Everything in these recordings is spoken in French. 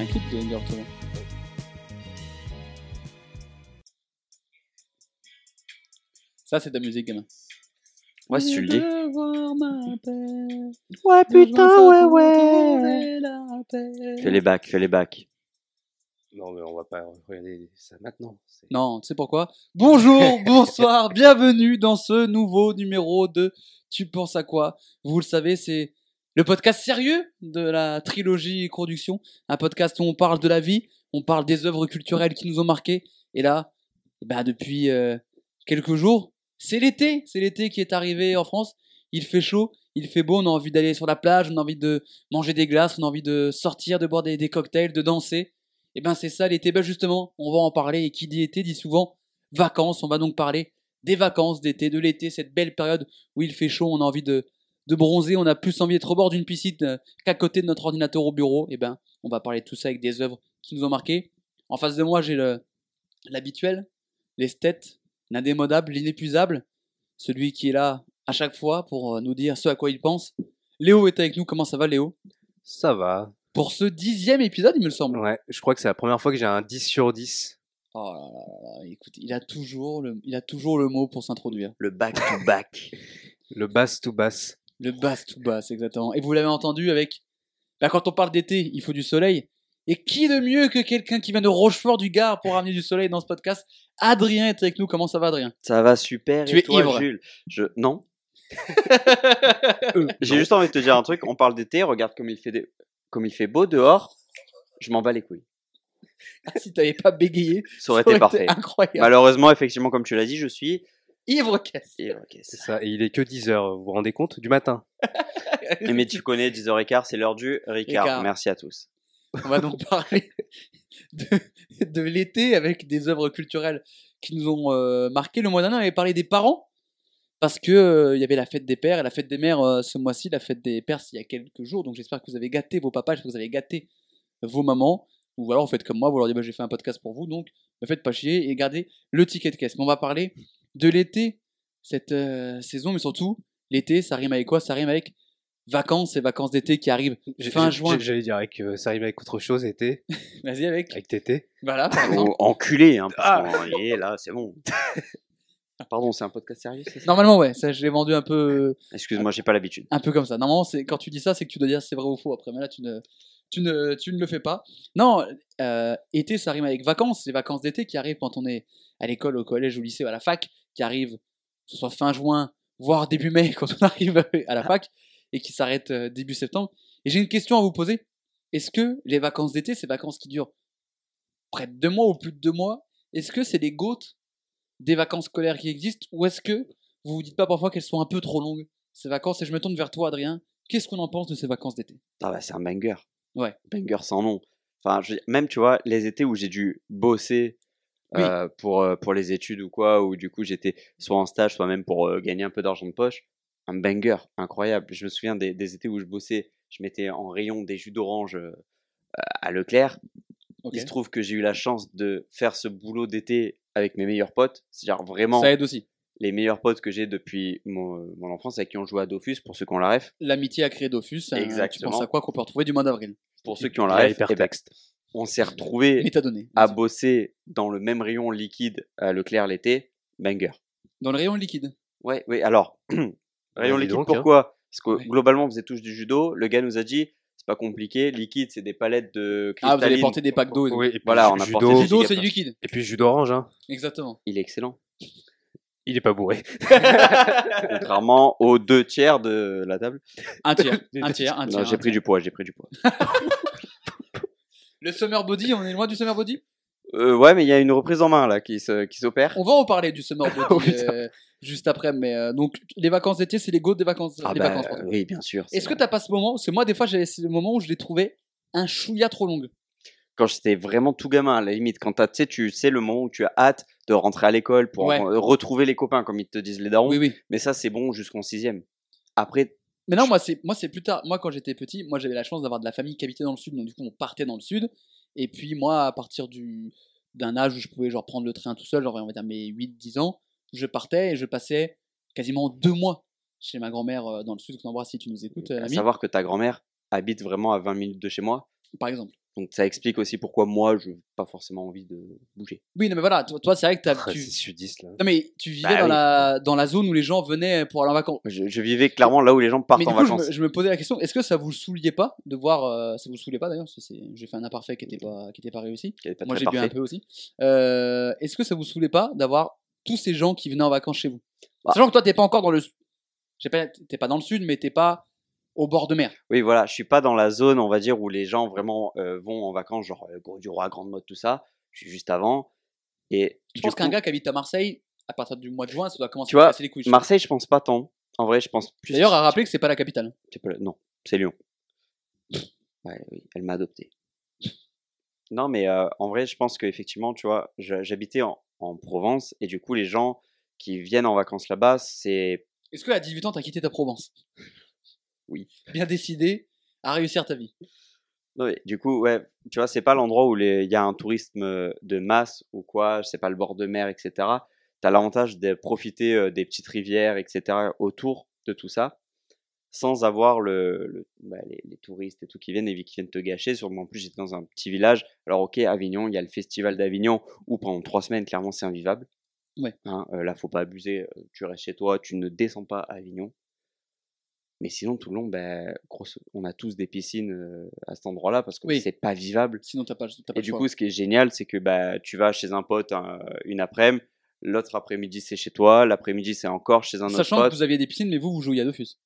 Un clip de Under Tour. Ça, c'est de la musique, gamin. Ouais, si tu le dis. Ouais, putain, ouais, ouais. Fais les bacs, fais les bacs. Non, mais on va pas regarder ça maintenant. Non, tu sais pourquoi? Bonjour, bonsoir, bienvenue dans ce nouveau numéro de Tu penses à quoi? Vous le savez, c'est le podcast sérieux de la trilogie production. Un podcast où on parle de la vie, on parle des œuvres culturelles qui nous ont marqués. Et là, ben, depuis euh, quelques jours, c'est l'été. C'est l'été qui est arrivé en France. Il fait chaud, il fait beau, on a envie d'aller sur la plage, on a envie de manger des glaces, on a envie de sortir, de boire des, des cocktails, de danser. Eh ben c'est ça l'été. Ben justement, on va en parler. Et qui dit été dit souvent vacances. On va donc parler des vacances d'été, de l'été, cette belle période où il fait chaud, on a envie de, de bronzer, on a plus envie d'être au bord d'une piscine euh, qu'à côté de notre ordinateur au bureau. Eh ben, on va parler de tout ça avec des œuvres qui nous ont marqué. En face de moi, j'ai le l'habituel, l'esthète, l'indémodable, l'inépuisable, celui qui est là à chaque fois pour euh, nous dire ce à quoi il pense. Léo est avec nous. Comment ça va, Léo? Ça va. Pour ce dixième épisode, il me semble. Ouais, je crois que c'est la première fois que j'ai un 10 sur 10. Oh là là là, écoute, il a toujours le, il a toujours le mot pour s'introduire. Le back to back. Le bass to bass. Le bass tout bass, exactement. Et vous l'avez entendu avec, bah, quand on parle d'été, il faut du soleil. Et qui de mieux que quelqu'un qui vient de Rochefort du Gard pour amener du soleil dans ce podcast? Adrien est avec nous. Comment ça va, Adrien? Ça va super. Tu et es toi, ivre. Jules? Je non. J'ai juste envie de te dire un truc. On parle d'été. Regarde comme il fait des... comme il fait beau dehors. Je m'en bats les couilles. Ah, Si t'avais pas bégayé, Ça aurait été parfait. incroyable. Malheureusement, effectivement, comme tu l'as dit, je suis. Ivre cassé. Et, ok, C'est ça. Et il est que 10 heures, vous vous rendez compte Du matin. Mais tu connais 10h15, c'est l'heure du Ricard. Ricard. Merci à tous. On va donc parler de, de l'été avec des œuvres culturelles qui nous ont euh, marqué. Le mois dernier, on avait parlé des parents parce que euh, il y avait la fête des pères et la fête des mères euh, ce mois-ci. La fête des pères, il y a quelques jours. Donc j'espère que vous avez gâté vos papas, j'espère que vous avez gâté vos mamans. Ou alors vous faites comme moi, vous leur dites bah, j'ai fait un podcast pour vous, donc ne faites pas chier et gardez le ticket de caisse. Mais on va parler de l'été, cette euh, saison, mais surtout l'été, ça rime avec quoi? Ça rime avec vacances et vacances d'été qui arrivent J'ai- fin juin. J'allais dire avec euh, ça arrive avec autre chose, été, Vas-y avec. avec tété. Voilà, par exemple. Oh, enculé, hein. Ah. parce qu'on y est, là, c'est bon. Pardon, c'est un podcast sérieux, c'est ça? Normalement, ouais, ça je l'ai vendu un peu, Excuse-moi, j'ai pas l'habitude. un peu comme ça. Normalement, c'est quand tu dis ça, c'est que tu dois dire c'est vrai ou faux. Après, mais là, tu ne, tu ne, tu ne le fais pas. Non, euh, été, ça rime avec vacances. Les vacances d'été qui arrivent quand on est à l'école, au collège, au lycée, ou à la fac, qui arrivent, que ce soit fin juin, voire début mai, quand on arrive à la fac, et qui s'arrêtent euh, début septembre. Et j'ai une question à vous poser. Est-ce que les vacances d'été, ces vacances qui durent près de deux mois ou plus de deux mois, est-ce que c'est les gouttes des vacances scolaires qui existent, ou est-ce que vous vous dites pas parfois qu'elles sont un peu trop longues, ces vacances Et je me tourne vers toi, Adrien. Qu'est-ce qu'on en pense de ces vacances d'été? Ah bah, c'est un banger. Ouais. Banger sans nom. Enfin, je même, tu vois, les étés où j'ai dû bosser Oui. euh, pour, euh, pour les études ou quoi, ou du coup j'étais soit en stage, soit même pour euh, gagner un peu d'argent de poche, un banger incroyable. Je me souviens des, des étés où je bossais, je mettais en rayon des jus d'orange euh, à Leclerc. Il se trouve que j'ai eu la chance de faire ce boulot d'été avec mes meilleurs potes. C'est genre vraiment Ça aide aussi. les meilleurs potes que j'ai depuis mon, mon enfance avec qui on joue à Dofus, pour ceux qui ont la ref. L'amitié a créé Dofus. euh, Tu Exactement. penses à quoi qu'on peut retrouver du mois d'avril? Pour ceux qui ont la ref, eh ben, hypertexte. On s'est retrouvés Métadonnées. à bosser dans le même rayon liquide à Leclerc l'été, banger. Dans le rayon liquide. Ouais, oui, alors, rayon liquide, donc, hein. pourquoi Parce que Ouais. globalement, on faisait tous du judo. Le gars nous a dit, c'est pas compliqué, liquide, c'est des palettes de Ah, vous allez cristalline. porter des packs d'eau. Oui, et puis Voilà, on a judo, porté Judo, c'est du liquide. et puis jus d'orange, hein. Exactement. Il est excellent. Il est pas bourré. Contrairement aux deux tiers de la table. Un tiers. Un tiers. Un tiers. Non, j'ai pris tiers. du poids, j'ai pris du poids. Le summer body, on est loin du summer body? Euh, ouais, mais il y a une reprise en main là qui se- qui s'opère. On va en parler du summer body euh, juste après. Mais euh, donc, les vacances d'été, c'est les gouttes des vacances. Ah des bah, vacances oui, bien sûr. Est-ce que t'as pas ce moment Parce que moi, des fois, j'ai ce moment où je l'ai trouvé un chouïa trop longue. quand j'étais vraiment tout gamin, à la limite, quand t'as, tu sais, tu sais le moment où tu as hâte de rentrer à l'école pour Ouais. retrouver les copains, comme ils te disent les darons. Oui, oui. Mais ça, c'est bon jusqu'en sixième. Après, Mais non, moi, c'est moi c'est plus tard. Moi, quand j'étais petit, moi, j'avais la chance d'avoir de la famille qui habitait dans le sud. Donc, du coup, on partait dans le sud. Et puis, moi, à partir du d'un âge où je pouvais genre prendre le train tout seul, genre on va dire mes 8-10 ans, je partais et je passais quasiment deux mois chez ma grand-mère euh, dans le sud. On embrasse si tu nous écoutes, euh, à savoir que ta grand-mère habite vraiment à 20 minutes de chez moi. par exemple. Donc ça explique aussi pourquoi moi, je n'ai pas forcément envie de bouger. Oui, non, mais voilà, toi, toi, c'est vrai que t'as- Ah, tu... C'est sudiste là. Non, mais tu vivais Bah dans, oui. la... dans la zone où les gens venaient pour aller en vacances. Je, je vivais clairement là où les gens partent mais du en coup, je vacances. me, je me posais la question, est-ce que ça vous saouliait pas de voir, euh, ça vous saoulait pas d'ailleurs, parce que c'est- j'ai fait un imparfait qui était pas, qui était pas réussi. pas Moi j'ai bu un peu aussi. Euh, est-ce que ça vous saoulait pas d'avoir tous ces gens qui venaient en vacances chez vous? Bah. Sachant que toi t'es pas encore dans le, je sais pas, t'es pas dans le sud, mais t'es pas au bord de mer. Oui, voilà, je suis pas dans la zone, on va dire, où les gens vraiment euh, vont en vacances, genre euh, Gros du Roi, Grande Mode, tout ça. Je suis juste avant. Et Je pense qu'un gars qui habite à Marseille, à partir du mois de juin, ça doit commencer Tu à vois, les couilles. Marseille, je pense pas tant. En vrai, je pense plus. D'ailleurs, à rappeler que c'est pas la capitale. C'est pas le- Non, c'est Lyon. Ouais, oui, elle m'a adopté. Non, mais euh, en vrai, je pense qu'effectivement, tu vois, je- j'habitais en, en Provence et du coup, les gens qui viennent en vacances là-bas, c'est. Est-ce que à 18 ans t'as quitté ta Provence? Oui. Bien décidé à réussir ta vie. Non, mais du coup, ouais, tu vois, c'est pas l'endroit où il y a un tourisme euh, de masse ou quoi, c'est pas le bord de mer, etc. Tu as l'avantage de profiter euh, des petites rivières, etc. autour de tout ça, sans avoir le, le- bah, les, les touristes et tout qui viennent et qui viennent te gâcher. Sur, en plus, j'étais dans un petit village. Alors, ok, Avignon, il y a le festival d'Avignon où pendant trois semaines, clairement, c'est invivable. Ouais. Hein, euh, là, faut pas abuser. Tu restes chez toi, tu ne descends pas à Avignon. Mais sinon, tout le long, ben, grosse- on a tous des piscines euh, à cet endroit-là parce que Oui. c'est pas vivable. Sinon t'as pas, t'as pas Et le du choix. coup, ce qui est génial, c'est que bah, tu vas chez un pote un- une après-midi, l'autre après-midi c'est chez toi, l'après-midi c'est encore chez un autre Sachant que pote. vous aviez des piscines, mais vous vous jouiez à Dofus.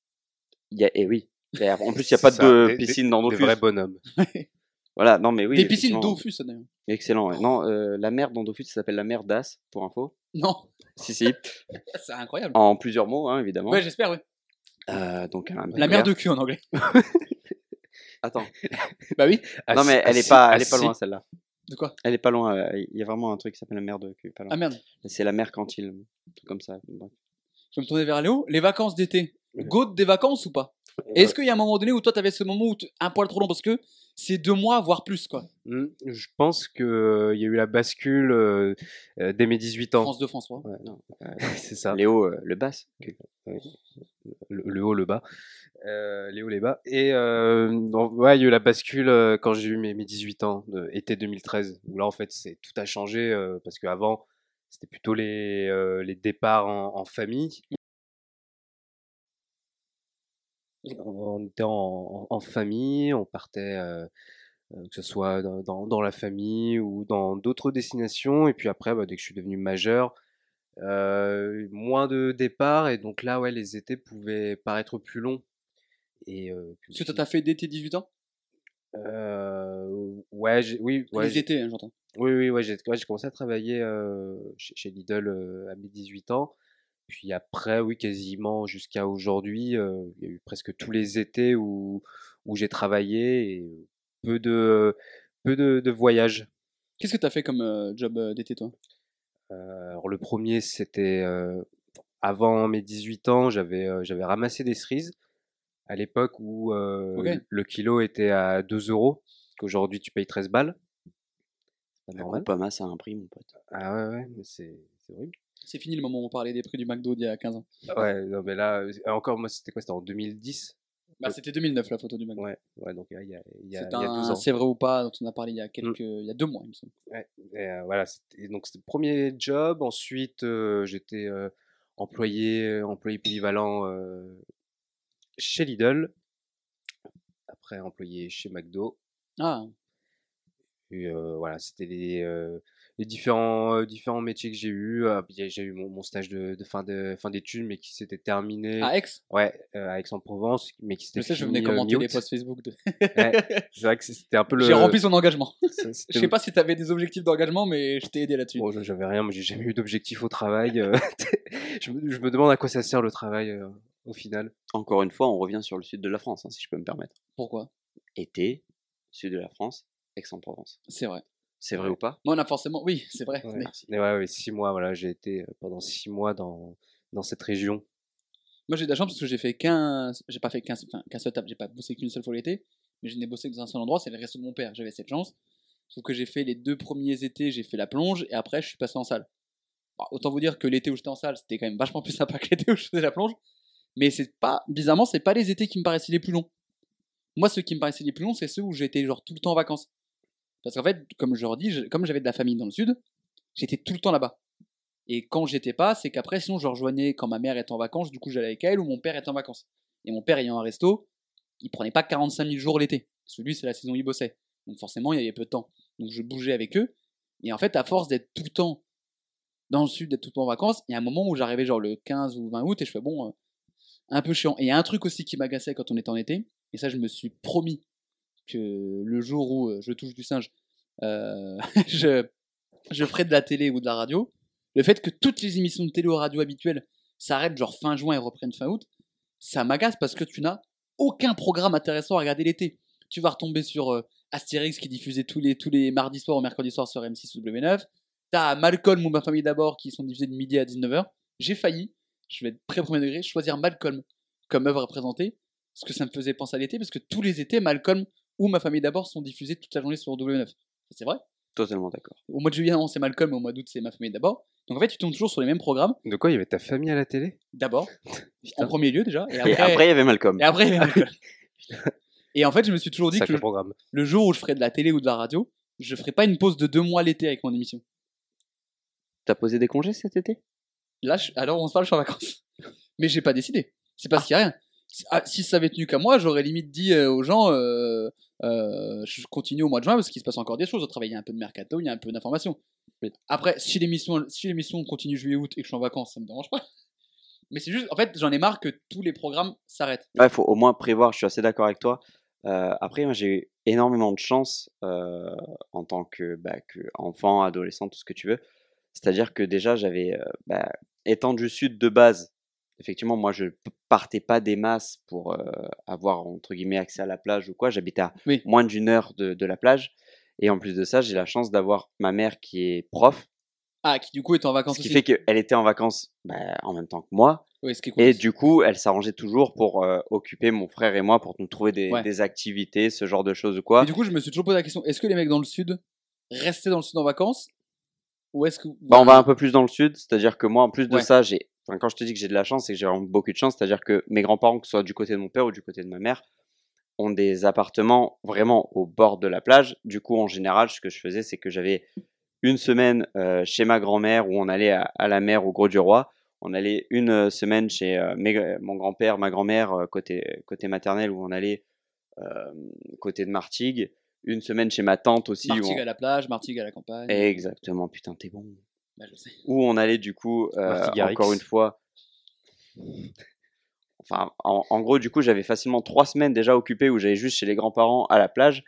Il y a, et oui. Et en plus, il n'y a pas ça, de des- piscine dans Des Dofus. vrais bonhommes. Voilà, non mais oui. des piscines. Dofus d'ailleurs. Excellent. ouais. Non, euh, la mer dans Dofus, ça s'appelle la mer d'As, pour info. Non, Si, si. c'est incroyable. En plusieurs mots, hein, évidemment. Ouais, j'espère, oui. Euh, donc, un- La mer de cul en anglais. Attends. bah oui. non, mais elle est pas, elle est pas loin celle-là. De quoi? Elle est pas loin. euh, Il y a vraiment un truc qui s'appelle la mer de cul. Pas loin. Ah merde. C'est la mer Cantille, un truc comme ça. Je vais me tourner vers Léo. Les vacances d'été. Ouais. Go des vacances ou pas? Est-ce qu'il y a un moment donné où toi t'avais ce moment où un poil trop long parce que c'est deux mois voire plus quoi? Hmm, Je pense qu'il y a eu la bascule euh, euh, dès mes 18 ans. France de France 3. Ouais, c'est ça. Léo, euh, le basse. le, le haut, le bas. Euh, les bas. Et euh, donc, ouais, il y a eu la bascule euh, quand j'ai eu mes, mes 18 ans, été 2013, où là, en fait, c'est tout a changé euh, parce qu'avant, c'était plutôt les, euh, les départs en, en famille. On était en, famille, on partait, euh, euh, que ce soit dans, dans, dans la famille ou dans d'autres destinations. Et puis après, bah, dès que je suis devenu majeur, euh, moins de départs. Et donc là, ouais, les étés pouvaient paraître plus longs. Et euh, puis Parce que t'as fait dès tes 18 ans ouais, oui, ouais, Les étés, hein, j'entends. oui, oui, ouais, j'ai ouais, commencé à travailler chez, chez Lidl à mes 18 ans. Puis après, oui, quasiment jusqu'à aujourd'hui, euh, il y a eu presque tous les étés où, où j'ai travaillé et peu de, peu de, de voyages. Qu'est-ce que t'as fait comme euh, job d'été toi? Euh, alors le premier, c'était avant mes 18 ans, j'avais j'avais ramassé des cerises à l'époque où le kilo était à 2 euros, qu'aujourd'hui tu payes 13 balles. C'est pas La normal. Groupama, ça a un prix, mon pote. Ah ouais, ouais, mais c'est c'est horrible. C'est fini le moment où on parlait des prix du McDo d'il y a 15 ans. Ouais, non, mais là, euh, encore, moi, c'était quoi? C'était en 2010? Bah c'était 2009 la photo du McDo. Ouais, ouais, donc il y a, il y a, il y a C'est 12 un ans. c'est vrai ou pas dont on a parlé il y a Mm. quelques il y a deux mois il me semble. Ouais, et, euh, voilà, c'était, donc c'était le premier job. Ensuite, euh, j'étais euh, employé, euh, employé polyvalent euh, chez Lidl. Après, employé chez McDo. Ah, Et euh, voilà, c'était les, euh, les différents, euh, différents métiers que j'ai eu. Euh, j'ai eu mon, mon stage de, de fin de fin d'études, mais qui s'était terminé. à Aix? Ouais, euh, à Aix-en-Provence, mais qui s'était Je sais, je venais euh, commenter les posts Facebook. de- Ouais, c'est vrai que c'était un peu le. J'ai rempli son engagement. Je sais pas si t'avais des objectifs d'engagement, mais je t'ai aidé là-dessus. Bon, je- j'avais rien, moi j'ai jamais eu d'objectif au travail. je, me, je me demande à quoi ça sert le travail euh, au final. Encore une fois, on revient sur le sud de la France, hein, si je peux me permettre. Pourquoi? Été, sud de la France, Aix-en-Provence. C'est vrai. C'est vrai ou pas? Moi, on a forcément. Oui, c'est vrai. Ouais, mais- ouais, ouais, six mois, voilà, j'ai été euh, pendant six mois dans, dans cette région. Moi, j'ai de la chance parce que j'ai fait 15. J'ai pas fait 15. Enfin, qu'un seul table. J'ai pas bossé qu'une seule fois l'été. Mais je n'ai bossé que dans un seul endroit. C'est le resto de mon père. J'avais cette chance. Sauf que j'ai fait les deux premiers étés. J'ai fait la plonge. Et après, je suis passé en salle. Bah, autant vous dire que l'été où j'étais en salle, c'était quand même vachement plus sympa que l'été où je faisais la plonge. Mais c'est pas. Bizarrement, c'est pas les étés qui me paraissaient les plus longs. Moi, ceux qui me paraissaient les plus longs, c'est ceux où j'étais genre tout le temps en vacances. Parce qu'en fait, comme je leur dis, je- comme j'avais de la famille dans le sud, j'étais tout le temps là-bas. Et quand j'étais pas, c'est qu'après, sinon, je rejoignais quand ma mère était en vacances, du coup, j'allais avec elle ou mon père était en vacances. Et mon père ayant un resto, il prenait pas 45 000 jours l'été. Parce que lui, c'est la saison où il bossait. Donc forcément, il y avait peu de temps. Donc je bougeais avec eux. Et en fait, à force d'être tout le temps dans le sud, d'être tout le temps en vacances, il y a un moment où j'arrivais genre le 15 ou 20 août et je fais bon, euh, un peu chiant. Et il y a un truc aussi qui m'agaçait quand on était en été. Et ça, je me suis promis que le jour où euh, je touche du singe, euh, je, ferai de la télé ou de la radio. Le fait que toutes les émissions de télé ou radio habituelles s'arrêtent genre fin juin et reprennent fin août, ça m'agace parce que tu n'as aucun programme intéressant à regarder l'été. Tu vas retomber sur euh, Astérix qui diffusait tous les, tous les mardis soirs ou mercredis soirs sur M6 ou W9. T'as Malcolm ou Ma famille d'abord qui sont diffusés de midi à 19h. J'ai failli, je vais être très premier degré, choisir Malcolm comme œuvre à présenter parce que ça me faisait penser à l'été parce que tous les étés, Malcolm ou Ma famille d'abord sont diffusés toute la journée sur W9. Ça, C'est vrai Totalement d'accord. Au mois de juillet, c'est Malcolm, au mois d'août, c'est Ma famille d'abord. Donc en fait, tu tombes toujours sur les mêmes programmes. De quoi il y avait ta famille à la télé? D'abord, en premier lieu déjà, et Et après, il y avait Malcolm. et après, il y avait Malcolm. Et en fait, je me suis toujours dit que sacré le, programme. le jour où je ferai de la télé ou de la radio, je ferai pas une pause de deux mois l'été avec mon émission. T'as posé des congés cet été? Là, je- alors on se parle, je suis en vacances. Mais j'ai pas décidé. C'est parce qu'il y a rien. Si- ah, si ça avait tenu qu'à moi, j'aurais limite dit euh, aux gens, euh, euh, je continue au mois de juin parce qu'il se passe encore des choses. Au travail, il y a un peu de mercato, il y a un peu d'informations. Après, si l'émission, si l'émission continue juillet-août et que je suis en vacances, ça me dérange pas. Mais c'est juste, en fait, j'en ai marre que tous les programmes s'arrêtent. Ouais, faut au moins prévoir, je suis assez d'accord avec toi. Euh, après, moi, j'ai eu énormément de chance en tant que, bah, que enfant, adolescent, tout ce que tu veux. C'est-à-dire que déjà, j'avais, bah, étant du sud de base, effectivement, moi, je partais pas des masses pour euh, avoir, entre guillemets, accès à la plage ou quoi. J'habitais à Oui. moins d'une heure de, de la plage. Et en plus de ça, j'ai la chance d'avoir ma mère qui est prof, Ah, qui du coup est en vacances ce qui fait qu'elle était en vacances bah, en même temps que moi. Oui, ce qui est cool Et du coup, elle s'arrangeait toujours pour euh, occuper mon frère et moi, pour nous trouver des, Ouais. des activités, ce genre de choses ou quoi. Et du coup, je me suis toujours posé la question est-ce que les mecs dans le sud restaient dans le sud en vacances Ou est-ce que. Bah, on va un peu plus dans le sud, c'est-à-dire que moi, en plus de Ouais. ça, j'ai. Enfin, quand je te dis que j'ai de la chance, c'est que j'ai vraiment beaucoup de chance, c'est-à-dire que mes grands-parents, que ce soit du côté de mon père ou du côté de ma mère, ont des appartements vraiment au bord de la plage. Du coup, en général, ce que je faisais, c'est que j'avais une semaine euh, chez ma grand-mère où on allait à, à la mer au Gros du Roi. On allait une euh, semaine chez euh, mes- mon grand-père, ma grand-mère, euh, côté, côté maternel, où on allait côté de Martigues. Une semaine chez ma tante aussi. Martigues on- à la plage, Martigues à la campagne. Exactement, putain, t'es bon. Bah, je sais. Où on allait du coup, euh, encore une fois. Enfin, en, en gros, du coup, j'avais facilement trois semaines déjà occupées où j'allais juste chez les grands-parents à la plage.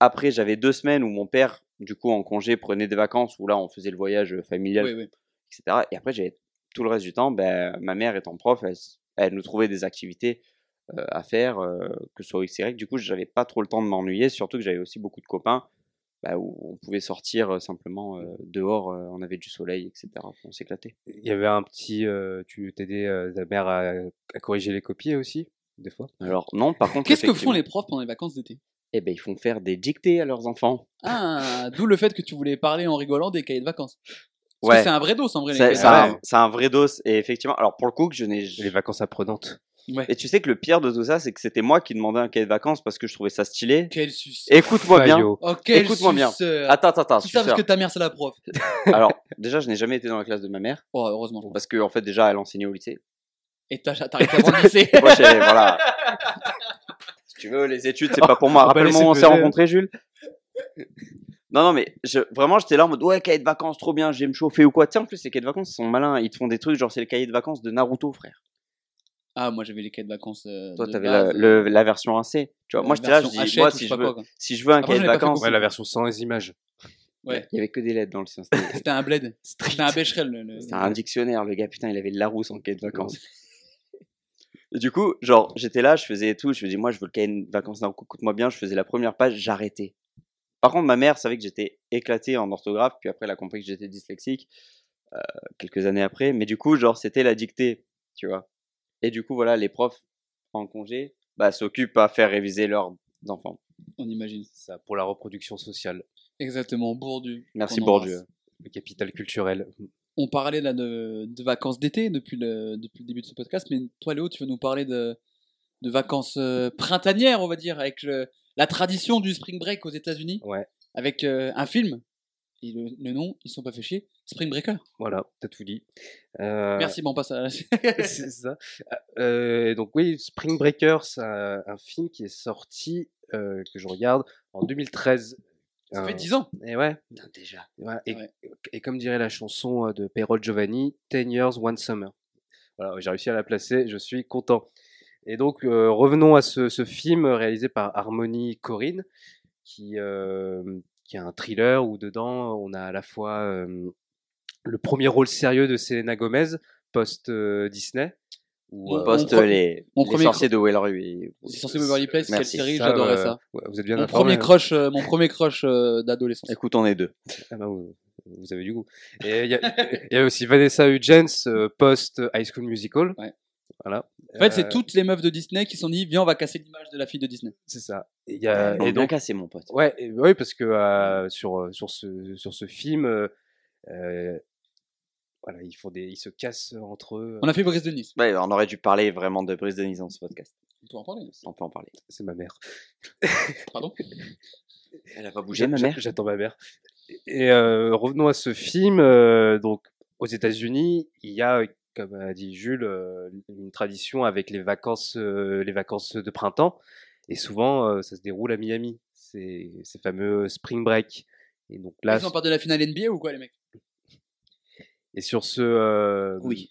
Après, j'avais deux semaines où mon père, du coup, en congé, prenait des vacances, où là, on faisait le voyage familial, Oui, oui. etc. Et après, j'avais tout le reste du temps, ben, ma mère étant prof, elle, elle nous trouvait des activités euh, à faire, euh, que ce soit X, Y. Du coup, j'avais pas trop le temps de m'ennuyer, surtout que j'avais aussi beaucoup de copains bah, où on pouvait sortir euh, simplement euh, dehors, euh, on avait du soleil, etc. On s'éclatait. Il y avait un petit. euh, tu t'aidais euh, ta mère à, à corriger les copies aussi, des fois? Alors, non, par contre. Qu'est-ce que font les profs pendant les vacances d'été? Eh ben, ils font faire des dictées à leurs enfants. Ah, d'où le fait que tu voulais parler en rigolant des cahiers de vacances. Parce Ouais. c'est un vrai dos en vrai. les C'est un, un vrai dos. Et effectivement, alors pour le coup, que je n'ai. Les vacances apprenantes. Ouais. Et tu sais que le pire de tout ça, c'est que c'était moi qui demandais un cahier de vacances parce que je trouvais ça stylé. Quel. Écoute-moi bien. Oh, quel Écoute-moi bien. Attends, attends, attends. Tout ça parce que ta mère c'est la prof. Alors, déjà, je n'ai jamais été dans la classe de ma mère Oh, heureusement. parce que en fait, déjà, elle enseignait au lycée. Et t'as t'as arrêté avant le lycée. Moi, j'ai- voilà. Si tu veux, les études, c'est pas pour moi. Rappelle-moi on s'est rencontrés, Jules. Non, non, mais je, vraiment, j'étais là en mode, ouais, cahier de vacances, trop bien, je vais me chauffer ou quoi. Tu sais, en plus, les cahiers de vacances, ils sont malins. Ils te font des trucs, genre, c'est le cahier de vacances de Naruto, frère. Ah, moi j'avais les cahiers de vacances. euh, Toi, t'avais la, base, le- la version 1C. Tu vois, moi, j'étais là, je dis, moi, si je veux, quoi, si je veux un Après, cahier de vacances. Ouais, la version sans les images. Ouais. il y avait que des lettres dans le sien. C'était un bled. C'était un. Le, le- c'était un dictionnaire, le gars, putain, il avait le Larousse en cahier de vacances. Et du coup, genre, j'étais là, je faisais tout, je me dis, moi, je veux le cahier de vacances Naruto, écoute-moi bien, je faisais la première page, j'arrêtais. Par contre, ma mère savait que j'étais éclaté en orthographe, puis après, elle a compris que j'étais dyslexique, euh, quelques années après, mais du coup, genre, c'était la dictée, tu vois. Et du coup, voilà, les profs en congé, bah, s'occupent à faire réviser leurs enfants. On imagine. Ça, pour la reproduction sociale, Exactement, Bourdieu. Merci Bourdieu. le capital culturel. On parlait là de, de vacances d'été depuis le, depuis le début de ce podcast, mais toi Léo, tu veux nous parler de, de vacances euh, printanières, on va dire, avec le, la tradition du spring break aux États-Unis? Ouais. avec euh, un film? Et le, le nom, ils sont pas fait chier. Spring Breaker. Voilà, t'as tout dit. Euh, Merci, bon, on passe à. c'est ça. Euh, donc oui, Spring Breakers, c'est un, un film qui est sorti, euh, que je regarde, en 2013. Ça fait Euh, 10 ans. Et ouais, Putain, déjà. et, Ouais. et comme dirait la chanson de Perol Giovanni, 10 Years, One Summer. Voilà, j'ai réussi à la placer, je suis content. Et donc, euh, revenons à ce, ce film réalisé par Harmony Corinne, qui, euh, qui est un thriller où dedans, on a à la fois euh, le premier rôle sérieux de Selena Gomez, post-Disney. Mon euh, Poste pre- les, mon les premier sorciers de Wellrue. C'est censé Beverly Place, quelle série, ça, j'adorais euh, ça. ouais, vous êtes bien Mon premier hein. crush, euh, mon premier crush euh, d'adolescence. Écoute, on est deux. Ah bah, vous, vous avez du goût. Et il y, y a aussi Vanessa Hudgens, euh, post High School Musical. Ouais. Voilà. En fait, c'est Euh, toutes les meufs de Disney qui se sont dit, viens, on va casser l'image de la fille de Disney. C'est ça. Et, y a, On et est bien donc, cassé, mon pote. ouais, et- parce que euh, sur euh, sur ce sur ce film, euh, euh, voilà, ils font des, ils se cassent entre eux. On a fait Brise de Nice. Ouais, on aurait dû parler vraiment de Brise de Nice dans ce podcast. On peut en parler. On peut en parler. C'est ma mère. Pardon? Elle a pas bougé, ma mère J'attends ma mère. Et euh, revenons à ce film. euh, donc, aux États-Unis, il y a, comme a dit Jules, euh, une tradition avec les vacances, euh, les vacances de printemps. Et souvent, euh, ça se déroule à Miami. C'est ces fameux spring break. Et donc là, Ils ont parlé de la finale NBA ou quoi, les mecs? Et sur ce, euh, Oui.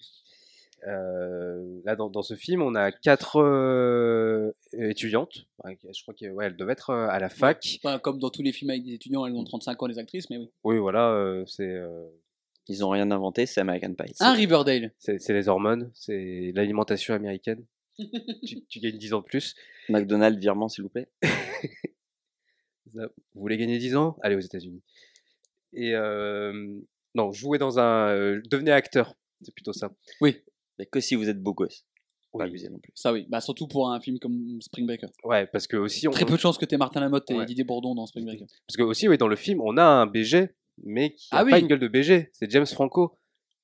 euh, là dans, dans ce film, on a quatre euh, étudiantes. Je crois qu'elles ouais, devaient être à la fac. Enfin, comme dans tous les films avec des étudiants, elles ont 35 ans, les actrices, mais oui. Oui, voilà, c'est. Ils ont rien inventé, c'est American Pie. Un Riverdale. C'est les hormones, c'est l'alimentation américaine. tu, tu gagnes 10 ans de plus. McDonald's, virement, s'il vous plaît. Vous voulez gagner 10 ans? Allez aux États-Unis. Et euh, non, jouer dans un. euh, devenez acteur, c'est plutôt ça. Mais que si vous êtes beau gosse. Pas Oui. abuser non plus. Ça oui, bah surtout pour un film comme Spring Breaker. Ouais, parce que aussi, on, Très peu de chance que t'aies Martin Lamotte et Ouais. Didier Bourdon dans Spring Breaker. parce que aussi, oui, dans le film, on a un BG, mais qui a Ah pas oui. une gueule de BG. C'est James Franco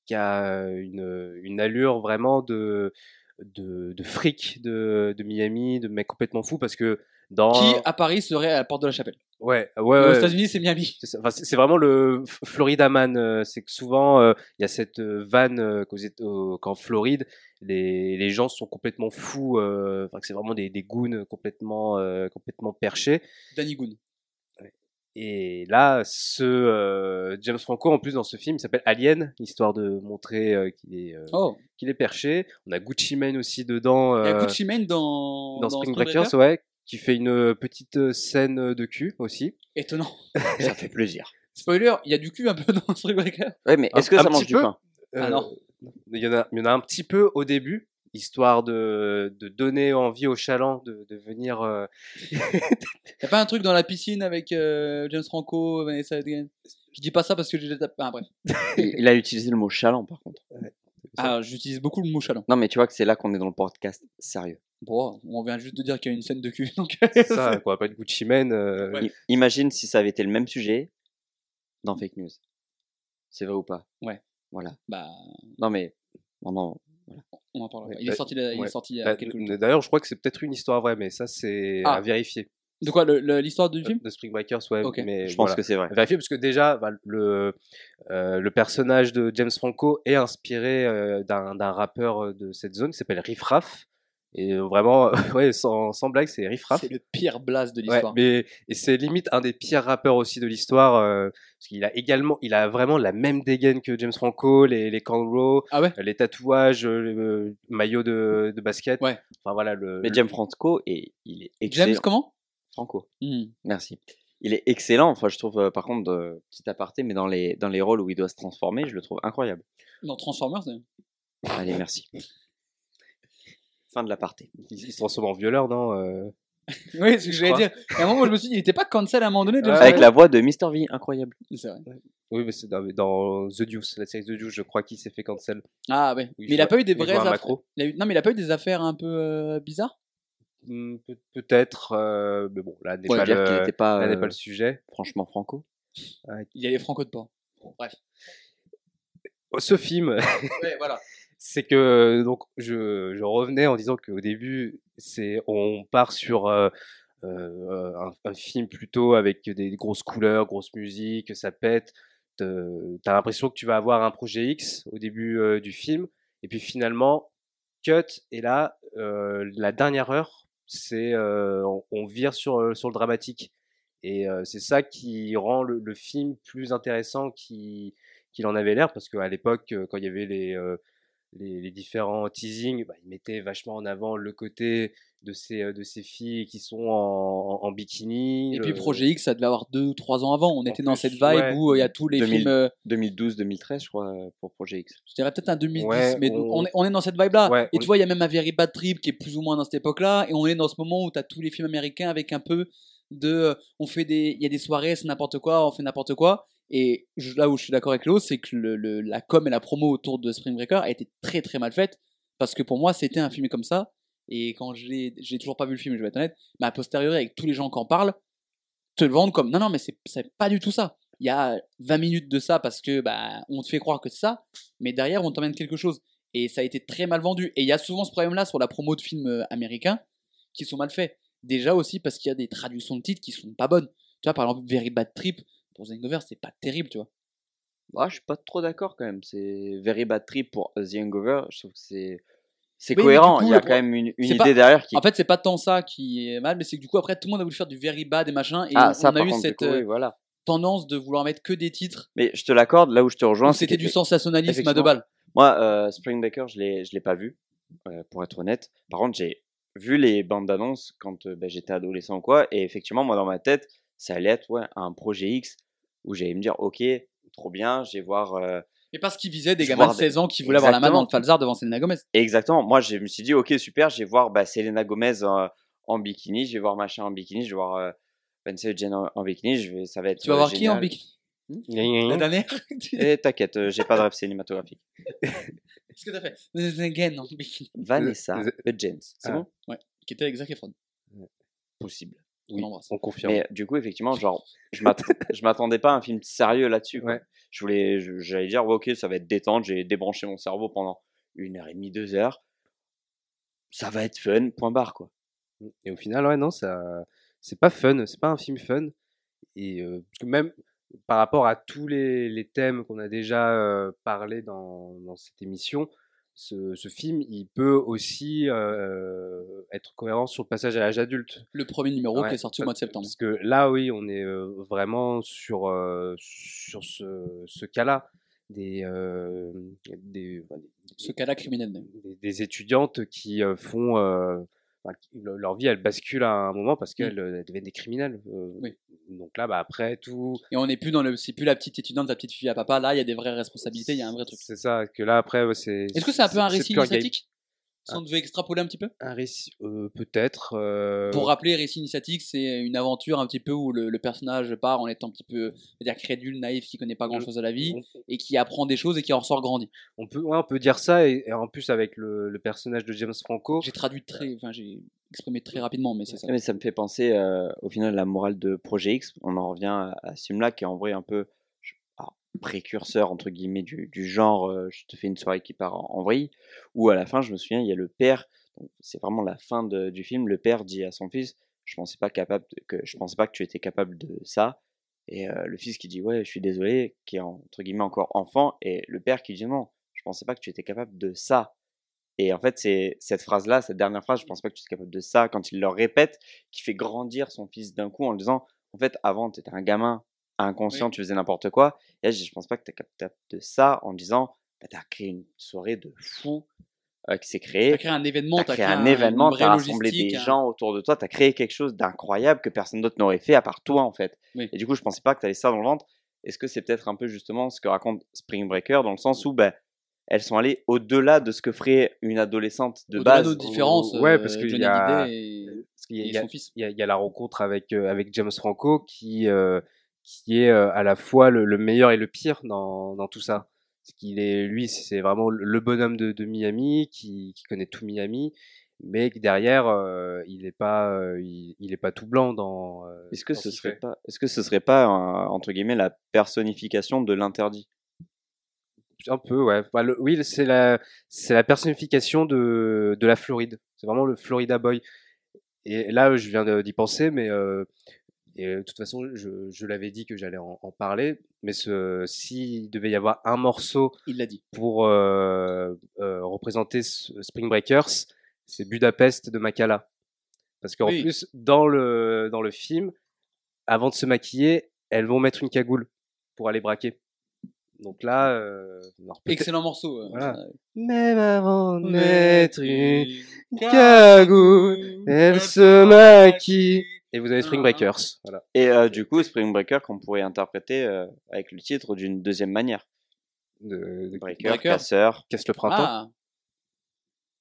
qui a une, une allure vraiment de de, de fric de, de Miami, de mec complètement fou, parce que dans Qui à Paris serait à la porte de la chapelle. ouais ouais, Aux. États-Unis, c'est Miami. C'est. Enfin, vraiment le Florida Man. euh, C'est que souvent, euh, il y a cette euh, vanne euh, qu'en Floride, les, les gens sont complètement fous. euh, Enfin, que c'est vraiment des, des goons complètement, euh, complètement perchés. Danny Goon. Et là, ce euh, James Franco, en plus, dans ce film, il s'appelle Alien, histoire de montrer euh, qu'il est, euh, Oh, qu'il est perché. On a Gucci Mane aussi dedans. il y a Gucci Mane dans, dans Spring Breakers, ouais, qui fait une petite scène de cul aussi. Étonnant. Ça fait plaisir. Spoiler, il y a du cul un peu dans Spring Breaker. Ouais, mais est-ce que un ça mange du peu. pain? Ah non. Il y, en a, il y en a un petit peu au début, histoire de, de donner envie aux chalands de, de venir. euh, Y a pas un truc dans la piscine avec euh, James Franco, Vanessa Hudgens? Je dis pas ça parce que j'ai tapé. Ah, bref. il, a utilisé le mot chaland, par contre. Ah, j'utilise beaucoup le mot chaland. Non, mais tu vois que c'est là qu'on est dans le podcast sérieux. Bon, on vient juste de dire qu'il y a une scène de cul. Donc... C'est ça, qu'on va pas de Gucci Mane. euh, Ouais. Imagine si ça avait été le même sujet dans Fake News. C'est vrai ou pas? Ouais. Voilà. bah, Non, mais. Non, non. On en parlera. Il est bah, sorti, il est ouais. sorti il y a bah, quelques jours. D'ailleurs, je crois que c'est peut-être une histoire vraie, mais ça, c'est Ah. à vérifier. De quoi L'histoire du film? De Spring Breakers, ouais. Ok. Mais Je pense voilà. que c'est vrai. Vérifier, parce que déjà, bah, le, euh, le personnage de James Franco est inspiré euh, d'un d'un rappeur euh, de cette zone qui s'appelle Riff Raff. Et euh, vraiment, ouais, sans, sans blague, c'est Riff Raff. C'est le pire blast de Ouais, l'histoire. mais et c'est limite un des pires rappeurs aussi de l'histoire euh, parce qu'il a également il a vraiment la même dégaine que James Franco les les cornrows Ah ouais? les tatouages euh, le maillot de, de basket Ouais. enfin voilà le Mais James Franco, et il est excellent. James, comment? Franco. Hmm. Merci. Il est excellent. Enfin, je trouve, euh, par contre, petit aparté, mais dans les, dans les rôles où il doit se transformer, je le trouve incroyable. Dans Transformers c'est- Allez, merci. Fin de l'aparté. il, il se transforme en violeur non euh, Oui, c'est ce que Je j'allais dire. Et à un moment, je me suis dit, il était pas cancel à un moment donné, James. Avec la voix de Mr. V, incroyable. C'est vrai. oui mais c'est dans, dans The Deuce la série The Deuce je crois qu'il s'est fait cancel Ah ouais. Oui, mais il a vois- pas eu des vraies affaires. macro. il a eu- Non, mais il a pas eu des affaires un peu euh, bizarres? Hmm, peut- peut-être euh, mais bon là n'est Ouais, pas, le, n'était pas, là n'est euh, pas le sujet franchement Franco. Il y a les Franco de. Bon, bref. ce film Ouais, voilà. c'est que donc je, je revenais en disant qu'au début c'est on part sur euh, euh, un, film plutôt avec des grosses couleurs, grosse musique, ça pète. te- T'as l'impression que tu vas avoir un projet X au début euh, du film, et puis finalement, cut, et là, euh, la dernière heure, c'est euh, on, on vire sur, euh, sur le dramatique. Et euh, c'est ça qui rend le, le film plus intéressant qu'il en avait l'air, parce qu'à l'époque, euh, quand il y avait les, euh, les, les différents teasings, bah, ils mettaient vachement en avant le côté de ces, euh, de ces filles qui sont en, en, en bikini. Et puis Projet X, ça devait avoir deux ou trois ans avant. On était dans cette vibe ouais. où euh, il y a tous les 2000. films. euh, 2012-2013, je crois, euh, pour Projet X. je dirais peut-être un 2010, Ouais, mais on- on, est, on est dans cette vibe-là. Ouais, et on- tu vois, il y a même un Very Bad Trip qui est plus ou moins dans cette époque-là. Et on est dans ce moment où tu as tous les films américains avec un peu de. euh, On fait des. Il y a des soirées, c'est n'importe quoi, on fait n'importe quoi. Et là où je suis d'accord avec Léo, c'est que la com et la promo autour de Spring Breaker a été très très mal faite. Parce que pour moi, c'était un film comme ça. Et quand je. J'ai toujours pas vu le film, je vais être honnête. Mais a posteriori, avec tous les gens qui en parlent, te le vendent comme non, non, mais c'est c'est pas du tout ça. Il y a 20 minutes de ça parce que bah, on te fait croire que c'est ça, mais derrière, on t'emmène quelque chose. Et ça a été très mal vendu. Et il y a souvent ce problème-là sur la promo de films euh, américains qui sont mal faits. Déjà aussi parce qu'il y a des traductions de titres qui sont pas bonnes. Tu vois, par exemple, Very Bad Trip, pour The Hangover, c'est pas terrible, tu vois. Ah, je suis pas trop d'accord quand même. C'est Very Bad Trip pour The Hangover. Je trouve que c'est c'est Oui, cohérent. coup, Il y a quand même une, idée pas- derrière qui. En fait, c'est pas tant ça qui est mal, mais c'est que du coup, après, tout le monde a voulu faire du Very Bad et machin. Et ah, on, ça, on a eu contre, cette coup, euh, oui, voilà. tendance de vouloir mettre que des titres Mais je te l'accorde, là où je te rejoins, c'était du sensationnalisme à deux balles. Moi, euh, Spring Breaker, je l'ai, je l'ai pas vu, euh, pour être honnête. Par contre, j'ai vu les bandes d'annonces quand euh, bah, j'étais adolescent ou quoi, et effectivement, moi, dans ma tête, ça allait être ouais, un projet X où j'allais me dire, ok, trop bien, je vais voir. euh, Mais parce qu'ils visaient des gamins de vois des- 16 ans qui voulaient avoir la main dans le falzar devant Selena Gomez. Exactement. Moi, je me suis dit, ok, super, je vais voir bah, Selena Gomez en, en bikini, je vais voir machin en bikini, je vais voir euh, Vanessa Hudgens en, en bikini, je vais, ça va être. Tu vas euh, voir qui en bikini? Gna. La dernière? Eh, t'inquiète, euh, j'ai pas de rêve cinématographique. Qu'est-ce que t'as fait? The Again en bikini. Vanessa the- Hudgens, c'est Ah. bon? Qui était avec Zac Efron. Possible. Oui, On confirme. Mais du coup, effectivement, genre, je m'att- je m'attendais pas à un film sérieux là-dessus. Ouais. Je voulais, j'allais dire, ouais, ok, ça va être détente. J'ai débranché mon cerveau pendant une heure et demie, deux heures. Ça va être fun, point barre, quoi. Et au final, ouais, non, ça, c'est pas fun, c'est pas un film fun. Et euh, parce que même par rapport à tous les, les thèmes qu'on a déjà euh, parlé dans, dans cette émission, ce, ce film, il peut aussi euh, être cohérent sur le passage à l'âge adulte. Le premier numéro Ouais, qui est sorti au mois de septembre. Parce que là, oui, on est vraiment sur, euh, sur ce, ce cas-là. Des, euh, des, Ce cas-là criminel. des, des étudiantes qui font euh, enfin, leur vie elle bascule à un moment parce qu'elles euh, elles deviennent des criminels euh, Oui. donc là bah après tout Et on n'est plus dans le. C'est plus la petite étudiante, la petite fille à papa. Là, il y a des vraies responsabilités, il y a un vrai truc. c'est ça que là après c'est Est-ce que c'est un peu un récit initiatique? Si on devait extrapoler un petit peu un récit euh, peut-être euh, Pour rappeler, récit initiatique, c'est une aventure un petit peu où le, le personnage part en étant un petit peu on va dire crédule, naïf, qui connaît pas grand chose de la vie et qui apprend des choses et qui en ressort grandi. on peut ouais, on peut dire ça et, et en plus avec le, le personnage de James Franco J'ai traduit très. Enfin, j'ai exprimé très rapidement, mais c'est ça. Mais ça me fait penser, euh, au final, la morale de Projet X. On en revient à, à ce film-là, qui est en vrai un peu précurseur, entre guillemets, du, genre euh, je te fais une soirée qui part en, en vrille. Où à la fin, je me souviens, il y a le père, c'est vraiment la fin du film, le père dit à son fils Je pensais pas, capable que, je pensais pas que tu étais capable de ça. Et euh, le fils qui dit Ouais, je suis désolé, qui est entre guillemets encore enfant. Et le père qui dit Non, je pensais pas que tu étais capable de ça. Et en fait, c'est cette phrase-là, cette dernière phrase, je pense pas que tu es capable de ça, quand il le répète, qui fait grandir son fils d'un coup en lui disant, en fait, avant, tu étais un gamin inconscient, Oui. tu faisais n'importe quoi. Et là, je je pense pas que tu es capable de ça en disant, bah, tu as créé une soirée de fou euh, qui s'est créée. T'as créé un événement, Tu t'as créé créé un événement, tu as rassemblé des gens autour de toi, tu as créé quelque chose d'incroyable que personne d'autre n'aurait fait à part toi, en fait. Oui. Et du coup, je pensais pas que tu avais ça dans le ventre. Est-ce que c'est peut-être un peu justement ce que raconte Spring Breaker, dans le sens où ben, elles sont allées au-delà de ce que ferait une adolescente de Au-delà base de nos différences, ouais, euh, parce qu'il a- et, a- son fils. y, a, il y a la rencontre avec, euh, avec James Franco qui, euh, qui est euh, à la fois le, le meilleur et le pire dans, dans tout ça. Parce qu'il est, lui, c'est vraiment le- bonhomme de, de Miami qui, qui connaît tout Miami, mais que derrière, euh, il n'est pas, euh, il, il est pas tout blanc dans. euh, Est-ce que dans ce qu'il serait fait. pas, est-ce que ce serait pas un- entre guillemets la personnification de l'interdit? Un peu, ouais. Bah, le- oui, c'est la, c'est la personnification de, de la Floride. C'est vraiment le Florida Boy. Et là, je viens d'y penser, mais euh, et, de toute façon, je, je l'avais dit que j'allais en, en parler. Mais s'il devait y avoir un morceau Il dit. pour euh, euh, représenter Spring Breakers, c'est Budapest de Makala. Parce qu'en Oui. plus, dans le, dans le film, avant de se maquiller, elles vont mettre une cagoule pour aller braquer. Donc là, euh, alors Excellent morceau. euh, Voilà. Même avant de mettre une cagoule, elle se maquille. Et vous avez Spring Breakers. Voilà. Et euh, du coup, Spring Breaker qu'on pourrait interpréter euh, avec le titre d'une deuxième manière. De, de Breaker, Breaker. casseur. Casse le printemps. Ah.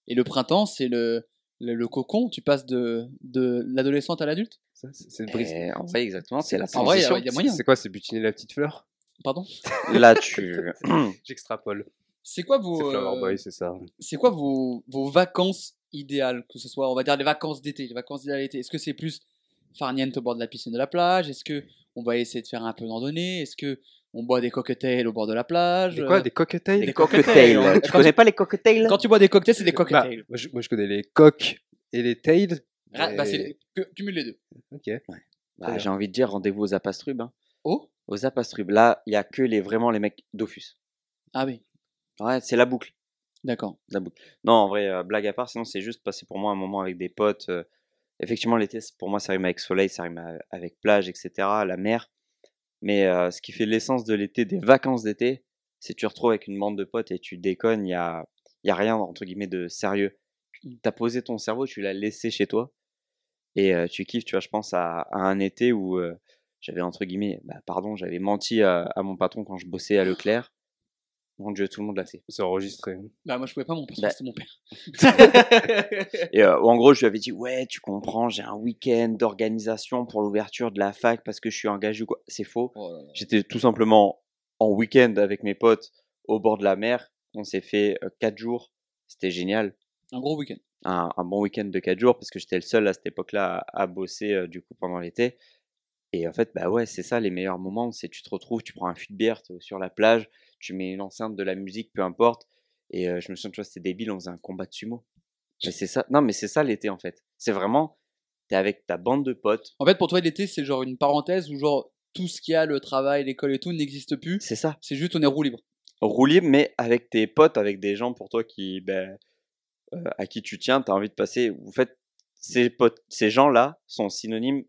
Et le printemps, c'est le, le, le cocon. Tu passes de, de l'adolescente à l'adulte? Ça, c'est brise. Et en vrai, exactement, c'est la En vrai, il y a- transition. il y a moyen. C'est quoi C'est butiner la petite fleur? Pardon? Là, tu. J'extrapole. C'est quoi C'est vos, Flower euh, Boy, c'est ça. c'est quoi vos, vos vacances idéales Que ce soit, on va dire, les vacances d'été. Les vacances idéales d'été. Est-ce que c'est plus farniente au bord de la piscine de la plage? Est-ce que on va essayer de faire un peu de randonnée Est-ce que on boit des cocktails au bord de la plage? Des quoi Des cocktails? Des cocktails. Tu connais pas les cocktails? Quand tu bois des cocktails, c'est des Bah, cocktails. moi, je, moi, je connais les coques et les tails. Ah, bah, Et- les- cumule les deux. Ok. Bah. J'ai envie de dire rendez-vous aux Apastrubes. Hein. Oh Aux Apastrubes. Là, il y a que les vraiment les mecs Dofus. Ah oui, Ouais, c'est la boucle. d'accord. La boucle. Non, en vrai, euh, blague à part, sinon c'est juste passer pour moi un moment avec des potes. euh, effectivement, l'été, pour moi, ça rime avec soleil, ça rime avec plage, etc., la mer. Mais euh, ce qui fait l'essence de l'été, des vacances d'été, c'est tu te retrouves avec une bande de potes et tu déconnes, il y a, y a rien, entre guillemets, de sérieux. Tu as posé ton cerveau, tu l'as laissé chez toi. Et euh, tu kiffes, tu vois, je pense à, un été où euh, j'avais, entre guillemets, bah, pardon, j'avais menti à mon patron quand je bossais à Leclerc. Mon Dieu, tout le monde l'a fait. C'est enregistré. Bah, moi, je pouvais pas, mon que Bah. c'était mon père. Et euh, en gros, je lui avais dit, ouais, tu comprends, j'ai un week-end d'organisation pour l'ouverture de la fac parce que je suis engagé ou quoi. C'est faux. Oh. J'étais tout simplement en week-end avec mes potes au bord de la mer. On s'est fait euh, quatre jours. C'était génial. Un gros week-end. Un, un bon week-end de quatre jours parce que j'étais le seul à cette époque-là à, à bosser euh, du coup pendant l'été. Et en fait, bah ouais, c'est ça les meilleurs moments. C'est tu te retrouves, tu prends un fût de bière sur la plage, tu mets une enceinte de la musique, peu importe. Et euh, je me souviens, tu vois, c'était débile, on faisait un combat de sumo. Mais c'est ça, non, mais c'est ça l'été en fait. C'est vraiment, t'es avec ta bande de potes, En fait, pour toi, l'été, c'est genre une parenthèse où genre tout ce qu'il y a, le travail, l'école et tout, n'existe plus. c'est ça. C'est juste on est roue libre. Roue libre, mais avec tes potes, avec des gens pour toi qui, ben, euh, à qui tu tiens, t'as envie de passer. En fait, ces potes, ces gens-là sont synonymes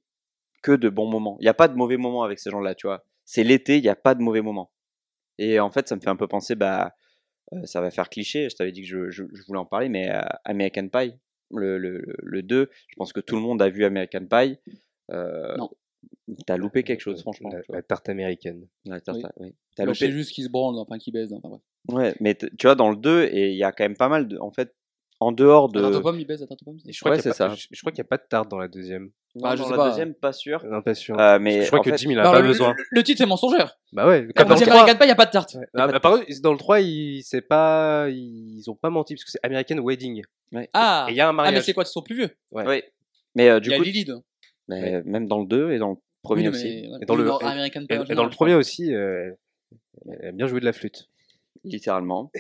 que de bons moments. Il n'y a pas de mauvais moments avec ces gens-là, tu vois. C'est l'été, il n'y a pas de mauvais moments. Et en fait, ça me fait un peu penser, bah, euh, ça va faire cliché, je t'avais dit que je, je- je voulais en parler, mais euh, American Pie, le, le, le 2, je pense que tout le monde a vu American Pie. Euh, Non. T'as loupé quelque chose, franchement. La, la tarte américaine. Ouais, t'as- Oui. oui. T'as loupé. juste qu'ils se branlent, enfin qu'ils baisent. Enfin bref. Ouais, mais tu vois, dans le 2, et il y a quand même pas mal de. En fait, en dehors de. La tarte aux pommes, ils baisent, la tarte aux pommes. Et je crois Ouais, qu'il y a c'est pas- ça. Je, je crois qu'il n'y a pas de tarte dans la deuxième. Non, Bah, je dans sais la pas. deuxième, pas sûr. Non, pas sûr. Euh, mais je crois que fait- Jim, il a Alors, pas le, besoin. le- le titre est mensongère. Bah ouais. Quand dans le dit 3. American Pie, il n'y a pas de tarte. Ah, bah, par contre, dans le 3, ils, c'est pas, ils ont pas menti parce que c'est American Wedding. Ah, Et il y a un ah mais mariage. c'est quoi Ils sont plus vieux. Ouais. Oui. Mais euh, Il du y a coup, Lily. dedans. mais même dans le 2 et dans le premier aussi. Et dans le- premier aussi, euh, elle a bien joué de la flûte. Littéralement.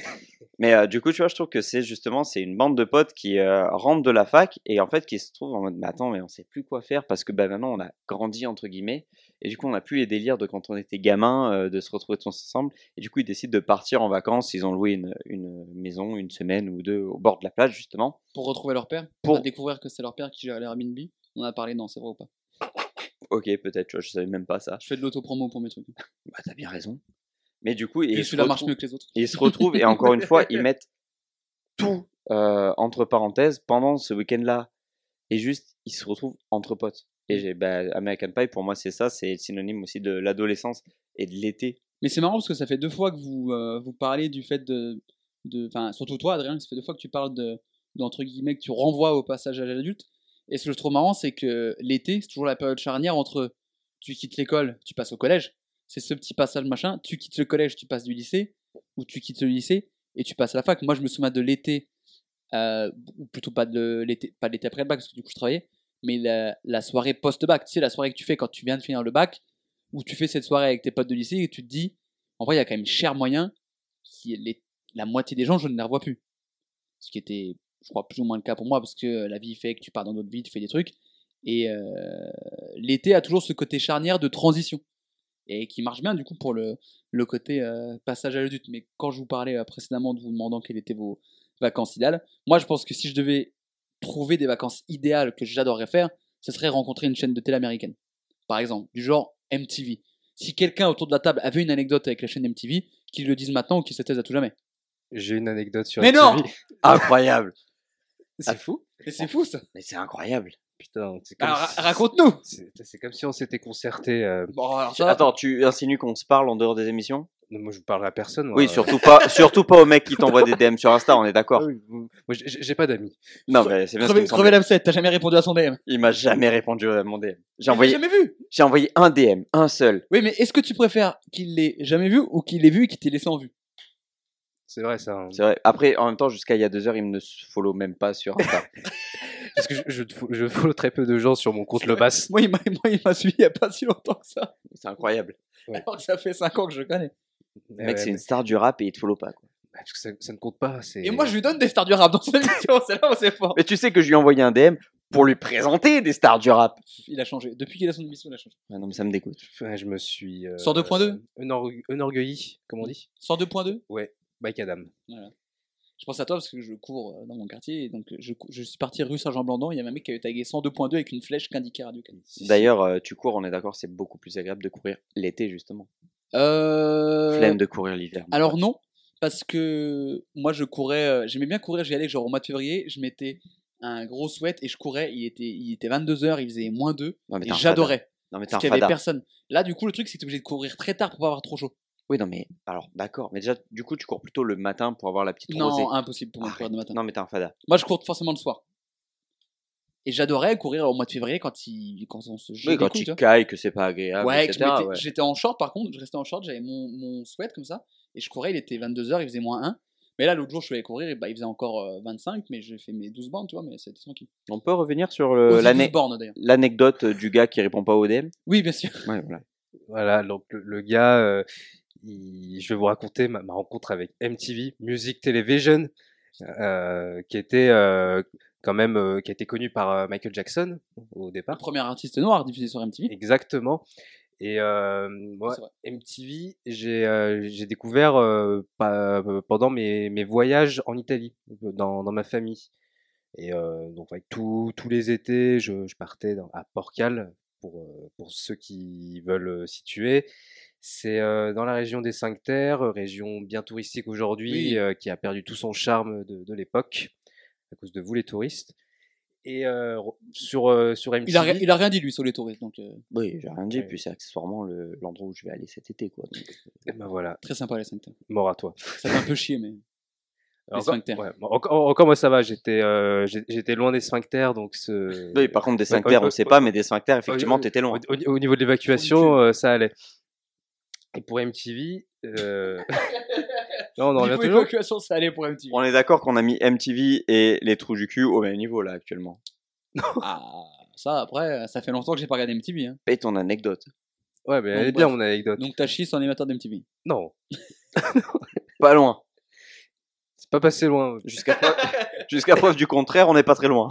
Mais euh, du coup, tu vois, je trouve que c'est justement c'est une bande de potes qui euh, rentrent de la fac et en fait qui se trouvent en mode mais attends mais on sait plus quoi faire parce que bah maintenant on a grandi entre guillemets et du coup on n'a plus les délires de quand on était gamin euh, de se retrouver tous ensemble et du coup ils décident de partir en vacances. Ils ont loué une, une maison une semaine ou deux au bord de la plage justement. Pour retrouver leur père. Pour- découvrir que c'est leur père qui gère l'Airbnb. On en a parlé, non, c'est vrai ou pas? Ok peut-être, tu vois, je savais même pas ça. Je fais de l'autopromo pour mes trucs. Bah t'as bien raison. Mais du coup Et ils se marche retrouvent- mieux que les autres. Et ils se retrouvent, et encore une fois, ils mettent tout euh, entre parenthèses pendant ce week-end-là. Et juste, ils se retrouvent entre potes. Et j'ai, bah, American Pie, pour moi, c'est ça, c'est synonyme aussi de l'adolescence et de l'été. Mais c'est marrant parce que ça fait deux fois que vous, euh, vous parlez du fait de. de- Enfin, surtout toi, Adrien, ça fait deux fois que tu parles de. d'entre guillemets, que tu renvoies au passage à l'adulte. Et ce que je trouve marrant, c'est que l'été, c'est toujours la période charnière entre tu quittes l'école, tu passes au collège. C'est ce petit passage machin. Tu quittes le collège, tu passes du lycée. Ou tu quittes le lycée et tu passes à la fac. Moi, je me souviens de l'été. euh, ou plutôt pas de l'été, pas l'été après le bac, parce que du coup, je travaillais. Mais la, soirée post-bac, tu sais, la soirée que tu fais quand tu viens de finir le bac, où tu fais cette soirée avec tes potes de lycée et tu te dis, en vrai, il y a quand même cher moyen. Qui les, la moitié des gens, je ne les revois plus. Ce qui était, je crois, plus ou moins le cas pour moi, parce que la vie fait que tu pars dans d'autres vies, tu fais des trucs. Et euh, l'été a toujours ce côté charnière de transition. Et qui marche bien, du coup, pour le, le côté euh, passage à l'adulte. Mais quand je vous parlais euh, précédemment de vous demandant quelles étaient vos vacances idéales, moi, je pense que si je devais trouver des vacances idéales que j'adorerais faire, ce serait rencontrer une chaîne de télé américaine. Par exemple, du genre MTV. Si quelqu'un autour de la table avait une anecdote avec la chaîne MTV, qu'il le dise maintenant ou qu'il se taise à tout jamais. J'ai une anecdote sur Mais MTV. non Incroyable. C'est fou. Et c'est fou ça Mais c'est incroyable. Putain, c'est comme, Alors, si- ra- raconte-nous c'est- c'est comme si on s'était concerté. euh, Bon, alors ça, Attends, tu insinues qu'on se parle en dehors des émissions? Moi, je parlerai à personne. moi. Oui, surtout pas, surtout pas aux mecs qui t'envoient des DM sur Insta, on est Ah d'accord. oui, vous- Moi, j'ai j'ai pas d'amis. Non, mais c'est bien ce qui crever, me crever semblait. l'abcès, t'as jamais répondu à son DM. Il m'a jamais répondu à mon DM. J'ai J'ai envoyé, jamais vu j'ai envoyé un DM, un seul. Oui, mais est-ce que tu préfères qu'il l'ait jamais vu ou qu'il l'ait vu et qu'il t'ait laissé en vue? C'est vrai, ça. hein. C'est vrai. Après, en même temps, jusqu'à il y a deux heures, il me ne follow même pas sur Insta. Parce que je, je, je follow très peu de gens sur mon compte Le Bass. Moi, il m'a suivi il y a pas si longtemps que ça. c'est incroyable. Alors que ça fait 5 ans que je connais. Le mec, c'est une star du rap et il te follow pas. Quoi. Parce que ça, ça ne compte pas. Et moi, je lui donne des stars du rap dans son émission, c'est là où c'est fort. Mais tu sais que je lui ai envoyé un DM pour lui présenter des stars du rap. Il a changé. Depuis qu'il a son émission, il a changé. Ah non, mais ça me dégoûte. Je me suis. Euh, 102.2? enorgue- Enorgueilli, comme on dit? 102.2 Ouais, Mike Adam. Je pense à toi parce que je cours euh, dans mon quartier et donc je, cou- je suis parti rue Saint-Jean-Blandon. Il y avait un mec qui avait tagué 102.2 avec une flèche qu'indiquait Radio Canada. D'ailleurs, euh, tu cours, on est d'accord, c'est beaucoup plus agréable de courir l'été, justement. Euh... Flemme de courir l'hiver. Alors non, parce que moi je courais, euh, j'aimais bien courir, j'y allais genre au mois de février, je mettais un gros sweat et je courais, il était, il était 22h, il faisait moins 2 Non, mais et t'es un j'adorais. Non, mais Parce qu'il avait personne. Là du coup le truc c'est que t'es obligé de courir très tard pour pas avoir trop chaud. Oui, non, mais alors, d'accord. Mais déjà, du coup, tu cours plutôt le matin pour avoir la petite rosée. Non, impossible pour moi de courir de matin. Non, mais t'es un fada. Moi je cours forcément le soir. Et j'adorais courir au mois de février quand, il, quand on se jetait Oui, quand des coups, tu cailles, que c'est pas agréable, Ouais, j'étais en short par contre, je restais en short, j'avais mon, mon sweat comme ça, et je courais, il était 22h, il faisait moins 1. Mais là, l'autre jour, je suis allé courir, et bah, il faisait encore euh, 25, mais j'ai fait mes 12 bornes, tu vois, mais c'était tranquille. On peut revenir sur Aussi le- 12 l'ane- bornes d'ailleurs. l'anecdote du gars qui répond pas au DM Oui, bien sûr. Ouais, voilà. Voilà, donc le, le gars, euh, il- je vais vous raconter ma, ma rencontre avec MTV, Music Television, euh, qui était euh, quand même, euh, qui a été connu par euh, Michael Jackson au départ. Premier artiste noir diffusé sur MTV. Exactement. Et moi. MTV, j'ai découvert pas- pendant mes, mes voyages en Italie, dans, dans ma famille. Et donc, tous tous les étés, je, je partais dans- à Porcal, pour, pour ceux qui veulent situer. C'est euh, dans la région des Cinq Terres, euh, région bien touristique aujourd'hui, Oui. euh, qui a perdu tout son charme de, de l'époque, à cause de vous les touristes. Et euh, sur, euh, sur MTV... Il a, ri- il a rien dit lui sur les touristes, donc euh, Oui, j'ai rien dit. Ouais. Puis c'est accessoirement le- l'endroit où je vais aller cet été, quoi. Donc, euh, Eh ben voilà, très sympa les sphincters. mort à toi. Ça fait un peu chier, mais. Sphincters. ouais, bon, encore, encore moi ça va, j'étais euh, j'étais loin des sphincters donc ce... Oui, par contre, des sphincters, ouais, on sait ouais, pas, mais des sphincters, effectivement, t'étais au, loin. au- au niveau de l'évacuation euh, ça allait. Et pour MTV, euh... non, on en revient toujours. évacuation, ça allait pour MTV. On est d'accord qu'on a mis MTV et les trous du cul au même niveau, là, actuellement. Ah, ça après, ça fait longtemps que j'ai pas regardé MTV. Hein. Et ton anecdote. Ouais, mais elle est bien mon anecdote. Donc t'as chié sur l'animateur d'MTV. Non, Pas loin. c'est pas passé loin. Jusqu'à preuve, jusqu'à preuve du contraire, on n'est pas très loin.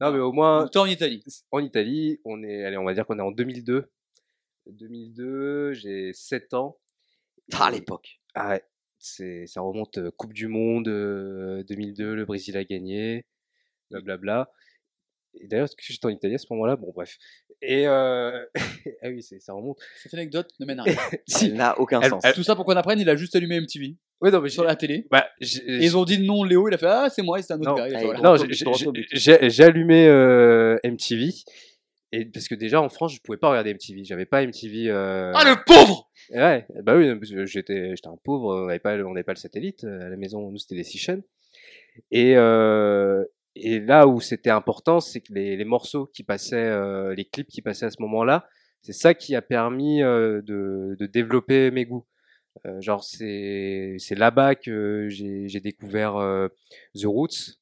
Non, mais au moins Donc t'es en Italie. en Italie, on est, allez, on va dire qu'on est en 2002. 2002, j'ai 7 ans. Ah, à l'époque. Ah ouais, c'est, ça remonte euh, Coupe du Monde euh, 2002, le Brésil a gagné, blablabla. Et d'ailleurs, est-ce que j'étais en Italie à ce moment-là Bon, bref. Et euh... ah oui, c'est, ça remonte. Cette anecdote ne mène à rien. Si. Elle n'a aucun Elle- sens. Tout ça pour qu'on apprenne, il a juste allumé MTV Ouais, non, mais sur j'ai- la télé. bah, j'ai- Et ils ont dit nom Léo, il a fait Ah, c'est moi, et c'est un autre Non, gars. Eh, voilà. non, j'ai, allumé euh, MTV. Et parce que déjà en France, je pouvais pas regarder MTV. J'avais pas MTV. Euh... Ah, le pauvre Et Ouais, bah oui, j'étais, j'étais un pauvre, on n'avait pas, on pas le satellite euh, à la maison, nous c'était des six chaînes. Et, euh, et là où c'était important, c'est que les, les morceaux qui passaient, euh, les clips qui passaient à ce moment-là, c'est ça qui a permis euh, de, de développer mes goûts. Euh, genre c'est, c'est là-bas que j'ai, j'ai découvert euh, The Roots,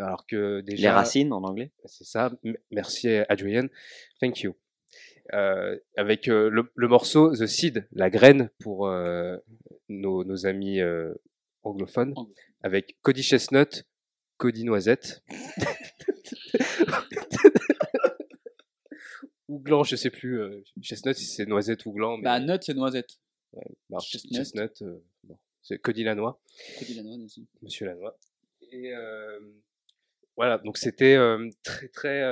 alors que déjà Les racines, en anglais? c'est ça. Merci Adrian. Thank you. Euh, avec euh, le, le morceau The Seed, la graine pour euh, nos, nos amis anglophones, Anglo. avec Cody Chestnut, Cody Noisette. gland, je sais plus. chestnut, si c'est noisette ou gland. Mais, Bah, nut, c'est noisette. bah, chestnut. chestnut, bon, c'est Cody Lanois. Cody Lanois. Monsieur Lanois. Et voilà, donc c'était très très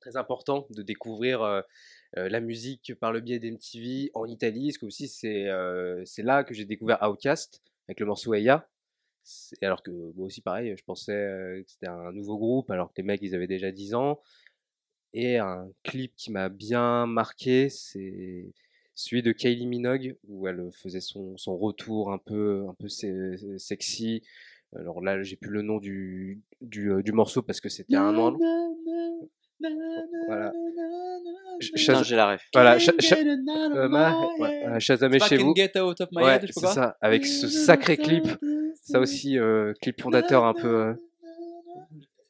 très important de découvrir la musique par le biais d'MTV en Italie. Parce que aussi c'est là que j'ai découvert Outkast avec le morceau. C'est- Alors que moi aussi pareil, je pensais que c'était un nouveau groupe alors que les mecs ils avaient déjà 10 ans. Et un clip qui m'a bien marqué, c'est celui de Kylie Minogue où elle faisait son, son retour un peu un peu se- sexy. Alors là, j'ai plus le nom du, du, euh, morceau parce que c'était un an. Voilà. Shaz- j'ai la ref. Voilà, Sha- Sha- euh, ma- ouais, euh, Shazamé Pas chez vous. Get Out of My Ouais, Head, c'est ça, avec ce sacré clip. Ça aussi, euh, clip fondateur un peu. euh,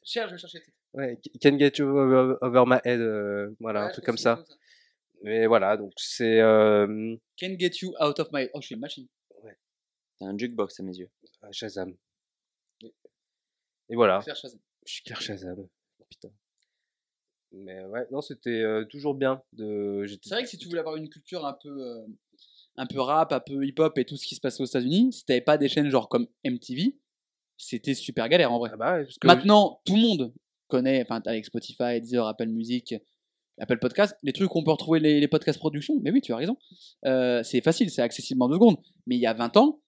Cherche, je vais chercher. ouais, Can Get You Over, My Head, euh, voilà, Ouais, un truc comme ça. Mais voilà, donc c'est. euh, Can Get You Out of My Head. Oh, je suis une machine. C'est un jukebox à mes yeux. ah, Shazam. Et voilà, Shazam. je suis Claire Shazam. Oh, putain. Mais ouais, non, c'était euh, toujours bien. De... C'est vrai que si tu voulais avoir une culture un peu, euh, un peu rap, un peu hip-hop et tout ce qui se passait aux États-Unis, si t'avais pas des chaînes genre comme MTV, c'était super galère en vrai. Ah bah Maintenant, tout le monde connaît, enfin, avec Spotify, Deezer, Apple Music, Apple Podcast, les trucs où on peut retrouver les, les podcasts production. Mais oui, tu as raison. Euh, c'est facile, c'est accessible en deux secondes. Mais il y a 20 ans,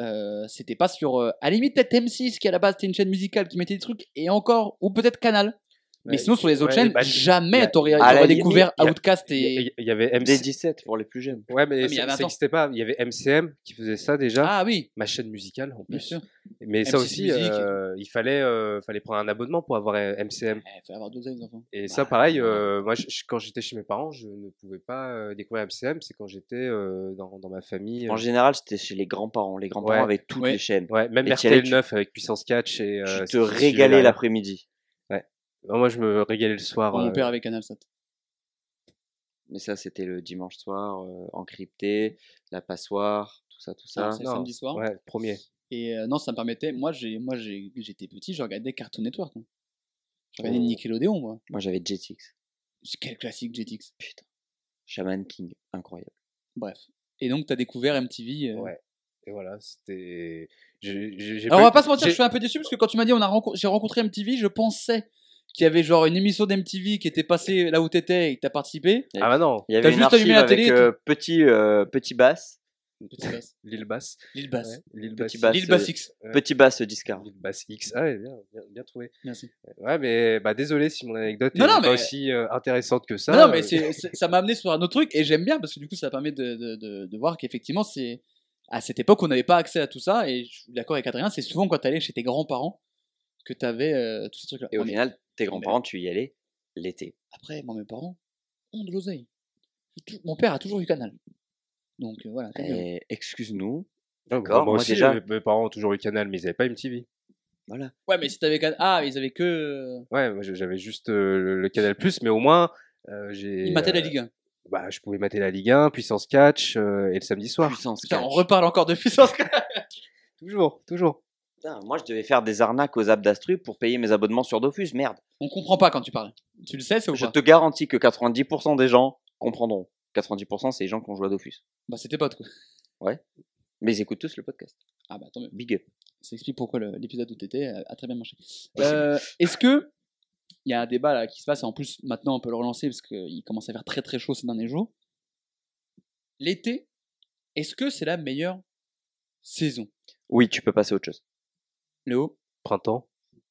euh, c'était pas sur. euh, à la limite, peut-être M6 qui à la base c'était une chaîne musicale qui mettait des trucs, et encore, ou peut-être Canal. Mais Ouais, sinon, sur les autres ouais, chaînes, bah, jamais t'aurais découvert Outcast il y, et. il y avait Des MC. 17 pour les plus jeunes. Ouais, mais, ça 20 ça ans. n'existait pas. Il y avait MCM qui faisait ça déjà. Ah oui, Ma chaîne musicale en bien plus. sûr. Mais ça M6 aussi, euh, il fallait, euh, fallait prendre un abonnement pour avoir euh, MCM. Il faut avoir deux ans, les enfants. Et ça, Bah, pareil, euh, moi, quand j'étais chez mes parents, je ne pouvais pas euh, découvrir MCM. C'est quand j'étais euh, dans, dans ma famille. En euh, général, c'était chez les grands-parents. Les grands-parents Ouais. avaient toutes Ouais. les chaînes. ouais, même RTL allais, tu- 9 avec Puissance Catch. Et, euh, tu te régalais l'après-midi. Non, Moi, je me régalais le soir. Mon euh, père avait Canal. Mais ça, c'était le dimanche soir, euh, encrypté, la passoire, tout ça, tout ça. Ah, c'est samedi soir. Ouais, premier. Et euh, non, ça me permettait. Moi, j'ai, moi, j'ai, j'étais petit, je regardais Cartoon Network. moi. Je regardais Oh. Nickelodeon, moi. Moi, j'avais Jetix. Quel classique Jetix? Putain. Shaman King, incroyable. Bref. Et donc, t'as découvert MTV. euh. Ouais. Et voilà, c'était. j'ai- j'ai- j'ai Alors, on va pas se mentir, j'ai- je suis un peu déçu parce que quand tu m'as dit on a rencontré, j'ai rencontré MTV, je pensais qu'il y avait genre une émission d'MTV qui était passée là où t'étais et que t'as participé. Ah bah non, Il y T'as avait une juste allumé la télé avec euh, petit, euh, petit bass, Petit basse. Lille Basse. Lille Basse. Ouais, Lille Petit Basse. basse. Lille Basse X. Ouais. petit bass discard. Lille Basse X. Ah ouais, bien, bien, bien trouvé. Merci. Ouais, mais bah désolé si mon anecdote n'est pas mais- aussi euh, intéressante que ça. non, non, mais euh, c'est, c'est- ça m'a amené sur un autre truc et j'aime bien parce que du coup, ça permet de, de, de, de voir qu'effectivement, c'est à cette époque, on n'avait pas accès à tout ça et je suis d'accord avec Adrien, c'est souvent quand t'allais chez tes grands-parents que t'avais euh, tous ces trucs-là. Et au final, tes grands-parents, tu y allais l'été. Après, moi, mes parents ont de l'oseille. Mon père a toujours eu Canal. Donc euh, voilà. hein. Et excuse-nous, d'accord, moi moi, aussi, déjà- mes parents ont toujours eu Canal, mais ils avaient pas MTV. voilà. Ouais, mais si t'avais Canal. Ah, ils avaient que. euh, Ouais, moi j'avais juste euh, le, le Canal Plus, mais au moins euh, j'ai. Ils mataient la Ligue 1. Bah, je pouvais mater la Ligue 1, Puissance Catch euh, et le samedi soir. Puissance Putain, on catch. reparle encore de puissance. Toujours, toujours. Putain, moi, je devais faire des arnaques aux Abdastru pour payer mes abonnements sur Dofus. Merde. on comprend pas quand tu parles. Tu le sais, c'est ou Je pas te garantis que 90% des gens comprendront. 90% c'est les gens qui ont joué à Dofus. Bah, c'était potes quoi. Mais ils écoutent tous le podcast. Ah, bah, tant mieux. Big up. Ça explique pourquoi le- l'épisode où t'étais a très bien marché. Euh, Est-ce que. Il y a un débat là qui se passe et en plus maintenant on peut le relancer parce qu'il commence à faire très très chaud ces derniers jours. L'été, est-ce que c'est la meilleure saison? Oui, tu peux passer à autre chose. Léo Printemps.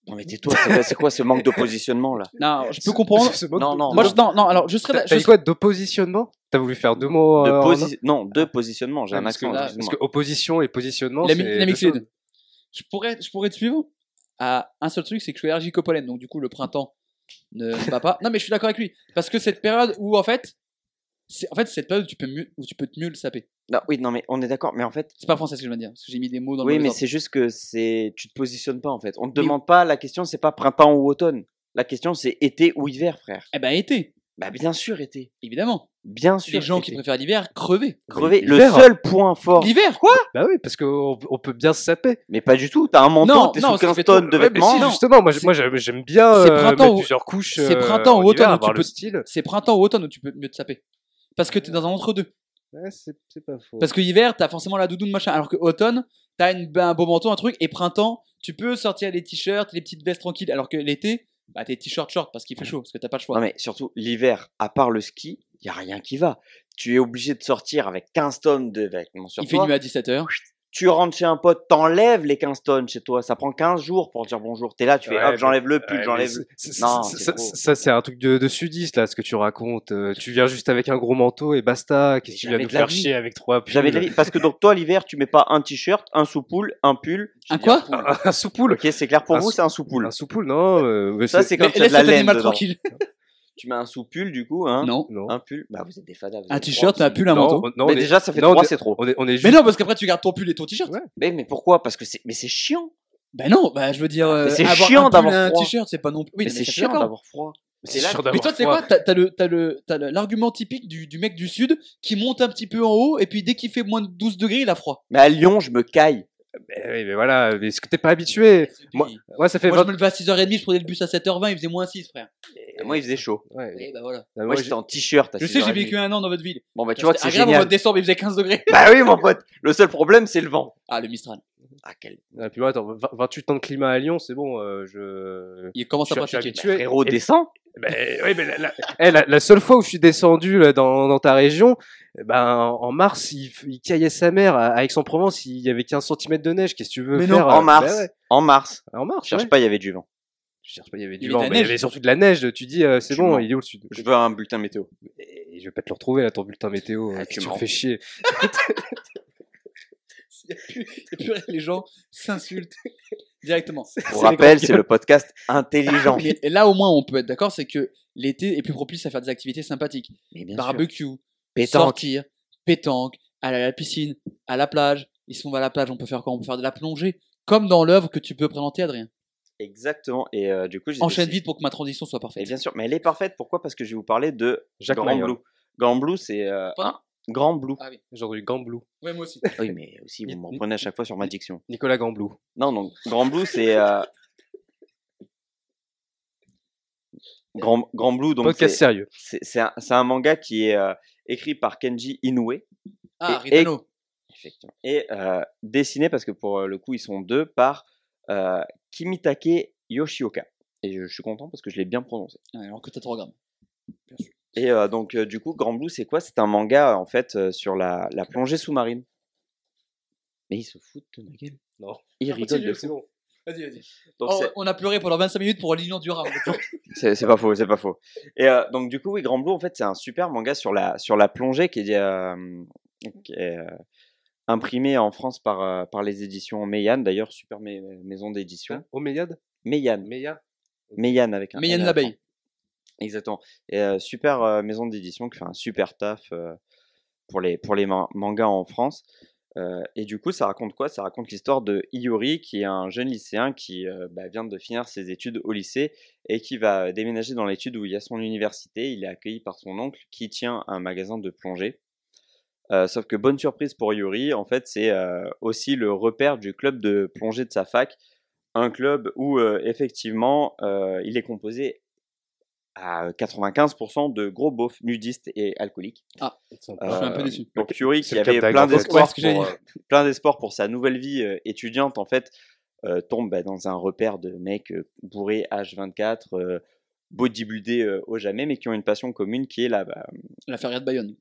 Non, mais tais-toi, c'est c'est quoi ce manque de positionnement là? Non, je peux comprendre. Ce mot Non, de- non, Moi, je, non, non, alors je serais. T'as je quoi D'oppositionnement? T'as voulu faire deux mots de euh, Non, de positionnement. J'ai Ouais, un parce que, accent. là- parce excuse-moi. que opposition et positionnement, Il a, mis- c'est il a deux mixé les choses. deux. Je pourrais, je pourrais te suivre à un seul truc, c'est que je suis allergique au pollen, donc du coup le printemps ne va pas. Non mais je suis d'accord avec lui, parce que cette période où en fait, c'est en fait c'est cette période où tu peux mieux, où tu peux mieux le saper. Non, oui, non, mais on est d'accord. Mais en fait, C'est pas français ce que je viens de dire, parce que j'ai mis des mots dans le oui, mais c'est juste que c'est, tu te positionnes pas en fait. On te Mais- demande pas. La question, c'est pas printemps ou automne. La question, c'est été ou hiver, frère. Eh ben été. Bah bien sûr, été. Évidemment. Bien sûr. Les gens qui préfèrent l'hiver, crever. crever. Le L'hiver. seul point fort. L'hiver, quoi? Bah oui, parce qu'on on peut bien se saper. Mais pas du tout. T'as un manteau, Non, t'es sous parce qu'il 15 fait trop- tonnes de Ouais, mais vêtements. si, non. justement, moi, j'aime bien c'est euh, printemps mettre ou- plusieurs couches. c'est euh, printemps ou hiver, automne où tu peux- style. C'est printemps ou automne où tu peux mieux te saper. Parce que t'es dans un entre-deux. Ouais, c'est pas faux. Parce que hiver, t'as forcément la doudoune, machin. Alors que automne, t'as une, ben, un beau manteau, un truc. Et printemps, tu peux sortir les t-shirts, les petites vestes tranquilles. Alors que l'été, bah, t'es t-shirt short parce qu'il fait chaud, parce que t'as pas le choix. Non mais surtout l'hiver, à part le ski, y a rien qui va. Tu es obligé de sortir avec 15 tonnes de vêtements sur Il fait nuit à 17h. Tu rentres chez un pote, t'enlèves les 15 tonnes chez toi. Ça prend 15 jours pour dire bonjour. T'es là, tu fais Ouais, hop, j'enlève le pull, Ouais, j'enlève. le- Non, ça, ça, c'est un truc de, de sudiste là, ce que tu racontes. Euh, tu viens juste avec un gros manteau et basta. Qu'est-ce que tu viens nous de faire vie. chier avec trois pulls J'avais de la vie. Parce que donc toi l'hiver, tu mets pas un t-shirt, un sous-poule, un pull. Un quoi? Un, sous-poule. Ok, c'est clair pour Un vous, c'est un sous-poule. Un sous-poule, non. euh, mais Ça c'est comme laisse de la laine tranquille. Tu mets un sous-pull du coup, hein? Non. Non. Un pull? Bah vous êtes des fadas. vous Un êtes t-shirt, trois, un pull, un non, manteau. non, Mais on est- déjà ça fait non, on trois, est- c'est trop. On est, on est juste. Mais non, parce qu'après, tu gardes ton pull et ton t-shirt. Ouais. Mais, mais pourquoi? Parce que c'est mais c'est chiant. Bah non, bah je veux dire, euh, Mais c'est avoir chiant un pull d'avoir et un froid. t-shirt, c'est pas non plus. Oui, mais non, c'est ça, je suis chiant d'accord. d'avoir froid. C'est là- sûr Mais d'avoir toi, c'est froid. quoi? T'as t'as le, t'as le, t'as le- l'argument typique du, du mec du sud qui monte un petit peu en haut et puis dès qu'il fait moins de 12 degrés, il a froid. Mais à Lyon, je me caille. Mais oui, mais voilà. Mais est-ce que t'es pas habitué? Moi, Ouais, ça fait Moi, 20 je me levais à 6h30, je prenais le bus à 7h20, il faisait moins 6, frère. Moi, il faisait chaud. Ouais. Et bah voilà. Moi, moi, j'étais en t-shirt. à Je sais, j'ai 6h30. vécu un an dans votre ville. Bon, bah, tu vois c'est C'était agréable, au mois génial. de décembre, il faisait 15 degrés. Bah oui, mon pote. Le seul problème, c'est le vent. Ah, le Mistral. Ah, quel Ah, puis moi, attends, 20 28 ans de climat à Lyon, c'est bon. euh, je. Il commence à Je je pratiquer. habitué. frérot Et- descend. Ben, oui, la, la- eh, la- la seule fois où je suis descendu là, dans, dans ta région, eh ben, en mars, il, il caillait sa mère à, Aix-en-Provence, il y avait 15 cm de neige, qu'est-ce que tu veux Mais non, faire En euh, mars. ben ouais. En mars. En mars, Cherche ouais. pas, il y avait du vent. Je cherche pas, il y avait du vent, mais il y avait surtout de la neige. Tu dis, euh, c'est bon, il est où le sud? Je veux un bulletin météo. Et je vais pas te le retrouver là, ton bulletin météo. Ah, euh, tu me fais chier. A plus- les gens s'insultent directement. Pour rappel, c'est le podcast intelligent. Mais là, au moins, on peut être d'accord, c'est que l'été est plus propice à faire des activités sympathiques. Barbecue, Pétanque. sortir, pétanque, aller à la piscine, à la plage. Ils sont à la plage, on peut faire quoi? On peut faire de la plongée. Comme dans l'œuvre que tu peux présenter, Adrien. Exactement. Et euh, du coup, Enchaîne décidé- vite pour que ma transition soit Et parfaite. bien sûr, mais elle est parfaite. Pourquoi? Parce que je vais vous parler de Jacques Grand. Blue. Grand Blue, c'est euh, un Grand Blue. Ah oui. Du Gamblou. Ouais, moi aussi. Oui, mais aussi, vous me reprenez à chaque fois sur ma diction. Nicolas Gamblou. Non, donc Grand Blue, c'est euh, Grand, Grand Blue. Donc Podcast c'est- sérieux. c'est c'est un, c'est un manga qui est euh, écrit par Kenji Inoue. Ah, Et- Ritano. Effectivement. Et euh, dessiné, parce que pour euh, le coup, ils sont deux, par euh, Kimitake Yoshioka. Et je, je suis content parce que je l'ai bien prononcé. Ouais, alors que t'as trois grammes. Et euh, donc, euh, du coup, Grand Blue, c'est quoi? C'est un manga, en fait, euh, sur la, la plongée sous-marine. Mais ils se foutent de ma gueule. Non. Ils rigolent de c'est fou. bon. Vas-y, vas-y. Donc, Oh, on a pleuré pendant 25 minutes pour l'union durable. C'est c'est pas faux, c'est pas faux. Et euh, donc du coup, oui, Grand Blue, en fait, c'est un super manga sur la sur la plongée qui est, euh, qui est, euh, imprimé en France par euh, par les éditions Meian. D'ailleurs, super mai- maison d'édition. Oméyade Meian, Meya Meian avec un. Mais il y a N une à la fin. l'abeille. Exactement. Super maison d'édition qui fait un super taf pour les pour les man- mangas en France. Et du coup, ça raconte quoi? Ça raconte l'histoire de Iori, qui est un jeune lycéen qui bah, vient de finir ses études au lycée et qui va déménager dans l'étude où il y a son université. Il est accueilli par son oncle qui tient un magasin de plongée. Sauf que bonne surprise pour Iori, en fait, c'est aussi le repère du club de plongée de sa fac, un club où effectivement il est composé à 95% de gros beaufs nudistes et alcooliques. Je suis un peu Euh, déçu. Donc Yuri C'est qui avait Cap plein d'espoir pour, euh, plein d'espoir pour sa nouvelle vie euh, étudiante en fait euh, tombe bah, dans un repère de mecs euh, bourrés H24 euh, bodybuildés euh, au jamais mais qui ont une passion commune qui est la bah, La feria de Bayonne.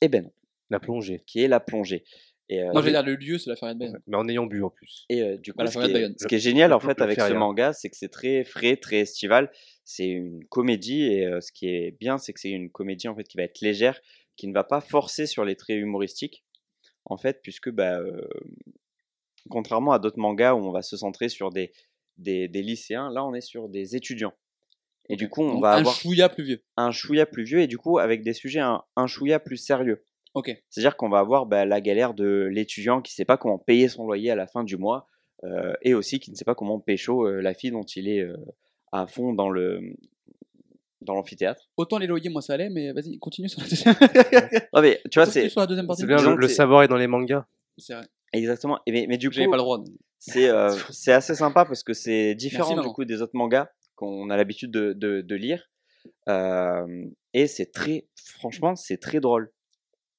eh ben non, La plongée. qui est la plongée. Et, euh, Non, j'allais dire le lieu, c'est la feria de Bayonne. Mais en ayant bu en plus. Et euh, du coup, Bah, la ce, qui est, Bayonne. ce qui est génial en fait avec ce manga, c'est que c'est très frais, très estival. C'est une comédie et euh, ce qui est bien, c'est que c'est une comédie en fait qui va être légère, qui ne va pas forcer sur les traits humoristiques, en fait, puisque bah, euh, contrairement à d'autres mangas où on va se centrer sur des, des, des lycéens, là on est sur des étudiants. Et du coup, on Donc, va un avoir chouïa plus vieux. un chouïa plus vieux et du coup avec des sujets un, un chouïa plus sérieux. C'est-à-dire qu'on va avoir bah, la galère de l'étudiant qui ne sait pas comment payer son loyer à la fin du mois euh, et aussi qui ne sait pas comment pécho euh, la fille dont il est euh, à fond dans le dans l'amphithéâtre. Autant les loyers, moi ça allait, mais vas-y, continue sur la deuxième. Non mais tu vois, c'est sur la deuxième partie. C'est bien, le, le c'est- savoir est dans les mangas. C'est vrai. exactement. Et mais, mais du coup, pas le droit. c'est euh, c'est assez sympa parce que c'est différent du coup des autres mangas qu'on a l'habitude de, de, de lire. Euh, et c'est très, franchement, c'est très drôle.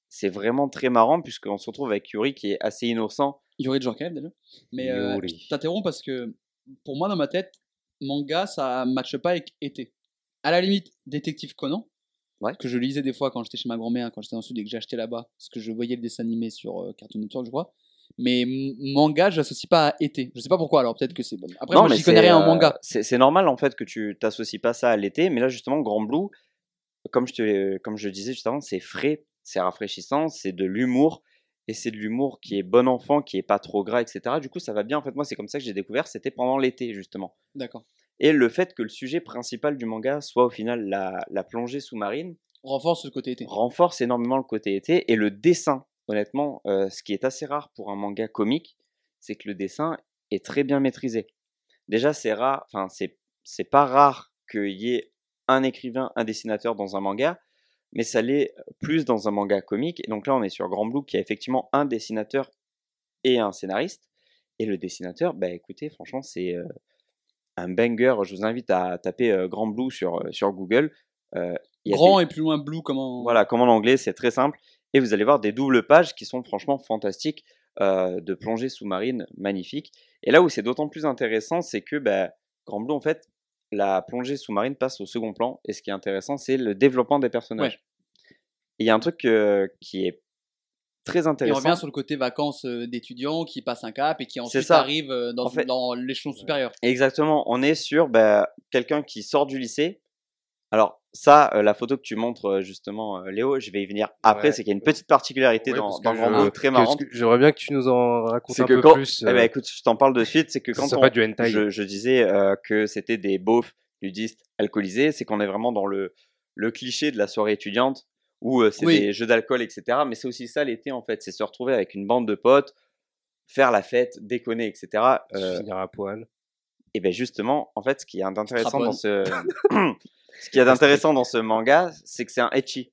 C'est vraiment très marrant puisqu'on se retrouve avec Yuri qui est assez innocent. Yuri de Jean-Claude déjà. Mais euh, je t'interromps parce que pour moi, dans ma tête, manga, ça matche pas avec été. À la limite, Détective Conan, Ouais. que je lisais des fois quand j'étais chez ma grand-mère, quand j'étais dans le sud et que j'achetais là-bas, parce que je voyais le dessin animé sur euh, Cartoon Network, je crois. Mais manga, j'associe pas à été. Je sais pas pourquoi, alors peut-être que c'est bon. Après, Non, moi, j'y connais rien en euh, manga. C'est c'est normal en fait que tu t'associes pas ça à l'été, mais là justement, Grand Blue, comme je, te, comme je disais juste avant, c'est frais, c'est rafraîchissant, c'est de l'humour, et c'est de l'humour qui est bon enfant, qui est pas trop gras, etc. Du coup, ça va bien. En fait, moi, c'est comme ça que j'ai découvert, c'était pendant l'été justement. D'accord. Et le fait que le sujet principal du manga soit au final la, la plongée sous-marine Renforce ce côté été. renforce énormément le côté été et le dessin. Honnêtement, euh, ce qui est assez rare pour un manga comique, c'est que le dessin est très bien maîtrisé. Déjà, c'est rare, enfin, c'est, c'est pas rare qu'il y ait un écrivain, un dessinateur dans un manga, mais ça l'est plus dans un manga comique. Et donc là, on est sur Grand Blue qui a effectivement un dessinateur et un scénariste. Et le dessinateur, bah écoutez, franchement, c'est euh, un banger. Je vous invite à taper euh, Grand Blue sur, euh, sur Google. Euh, il y a Grand des- et plus loin blue, comment. voilà, comme en anglais, c'est très simple. Et vous allez voir des doubles pages qui sont franchement fantastiques, de plongée sous-marine magnifiques. Et là où c'est d'autant plus intéressant, c'est que bah, Grand Blue, en fait, la plongée sous-marine passe au second plan. Et ce qui est intéressant, c'est le développement des personnages. Il y a un truc euh, qui est très Et on intéressant. revient sur le côté vacances euh, d'étudiants qui passent un cap et qui ensuite arrivent euh, dans, En fait- dans l'échelon supérieur. Exactement, on est sur bah, quelqu'un qui sort du lycée. Alors ça, euh, la photo que tu montres euh, justement, euh, Léo, je vais y venir après, Ouais. c'est qu'il y a une petite particularité Ouais, dans, dans je- très marrante. J'aimerais bien que tu nous en racontes un que peu quand, plus. eh ben, écoute, je t'en parle de suite, c'est que quand on- pas du hentai. je, je disais euh, que c'était des beaufs nudistes alcoolisés, c'est qu'on est vraiment dans le, le cliché de la soirée étudiante où euh, c'est Oui. des jeux d'alcool, etc. Mais c'est aussi ça l'été en fait, c'est se retrouver avec une bande de potes, faire la fête, déconner, etc. Euh, finir à poil. et bien justement, en fait, ce qui est intéressant dans ce, ce qui est intéressant dans ce manga, c'est que c'est un etchi.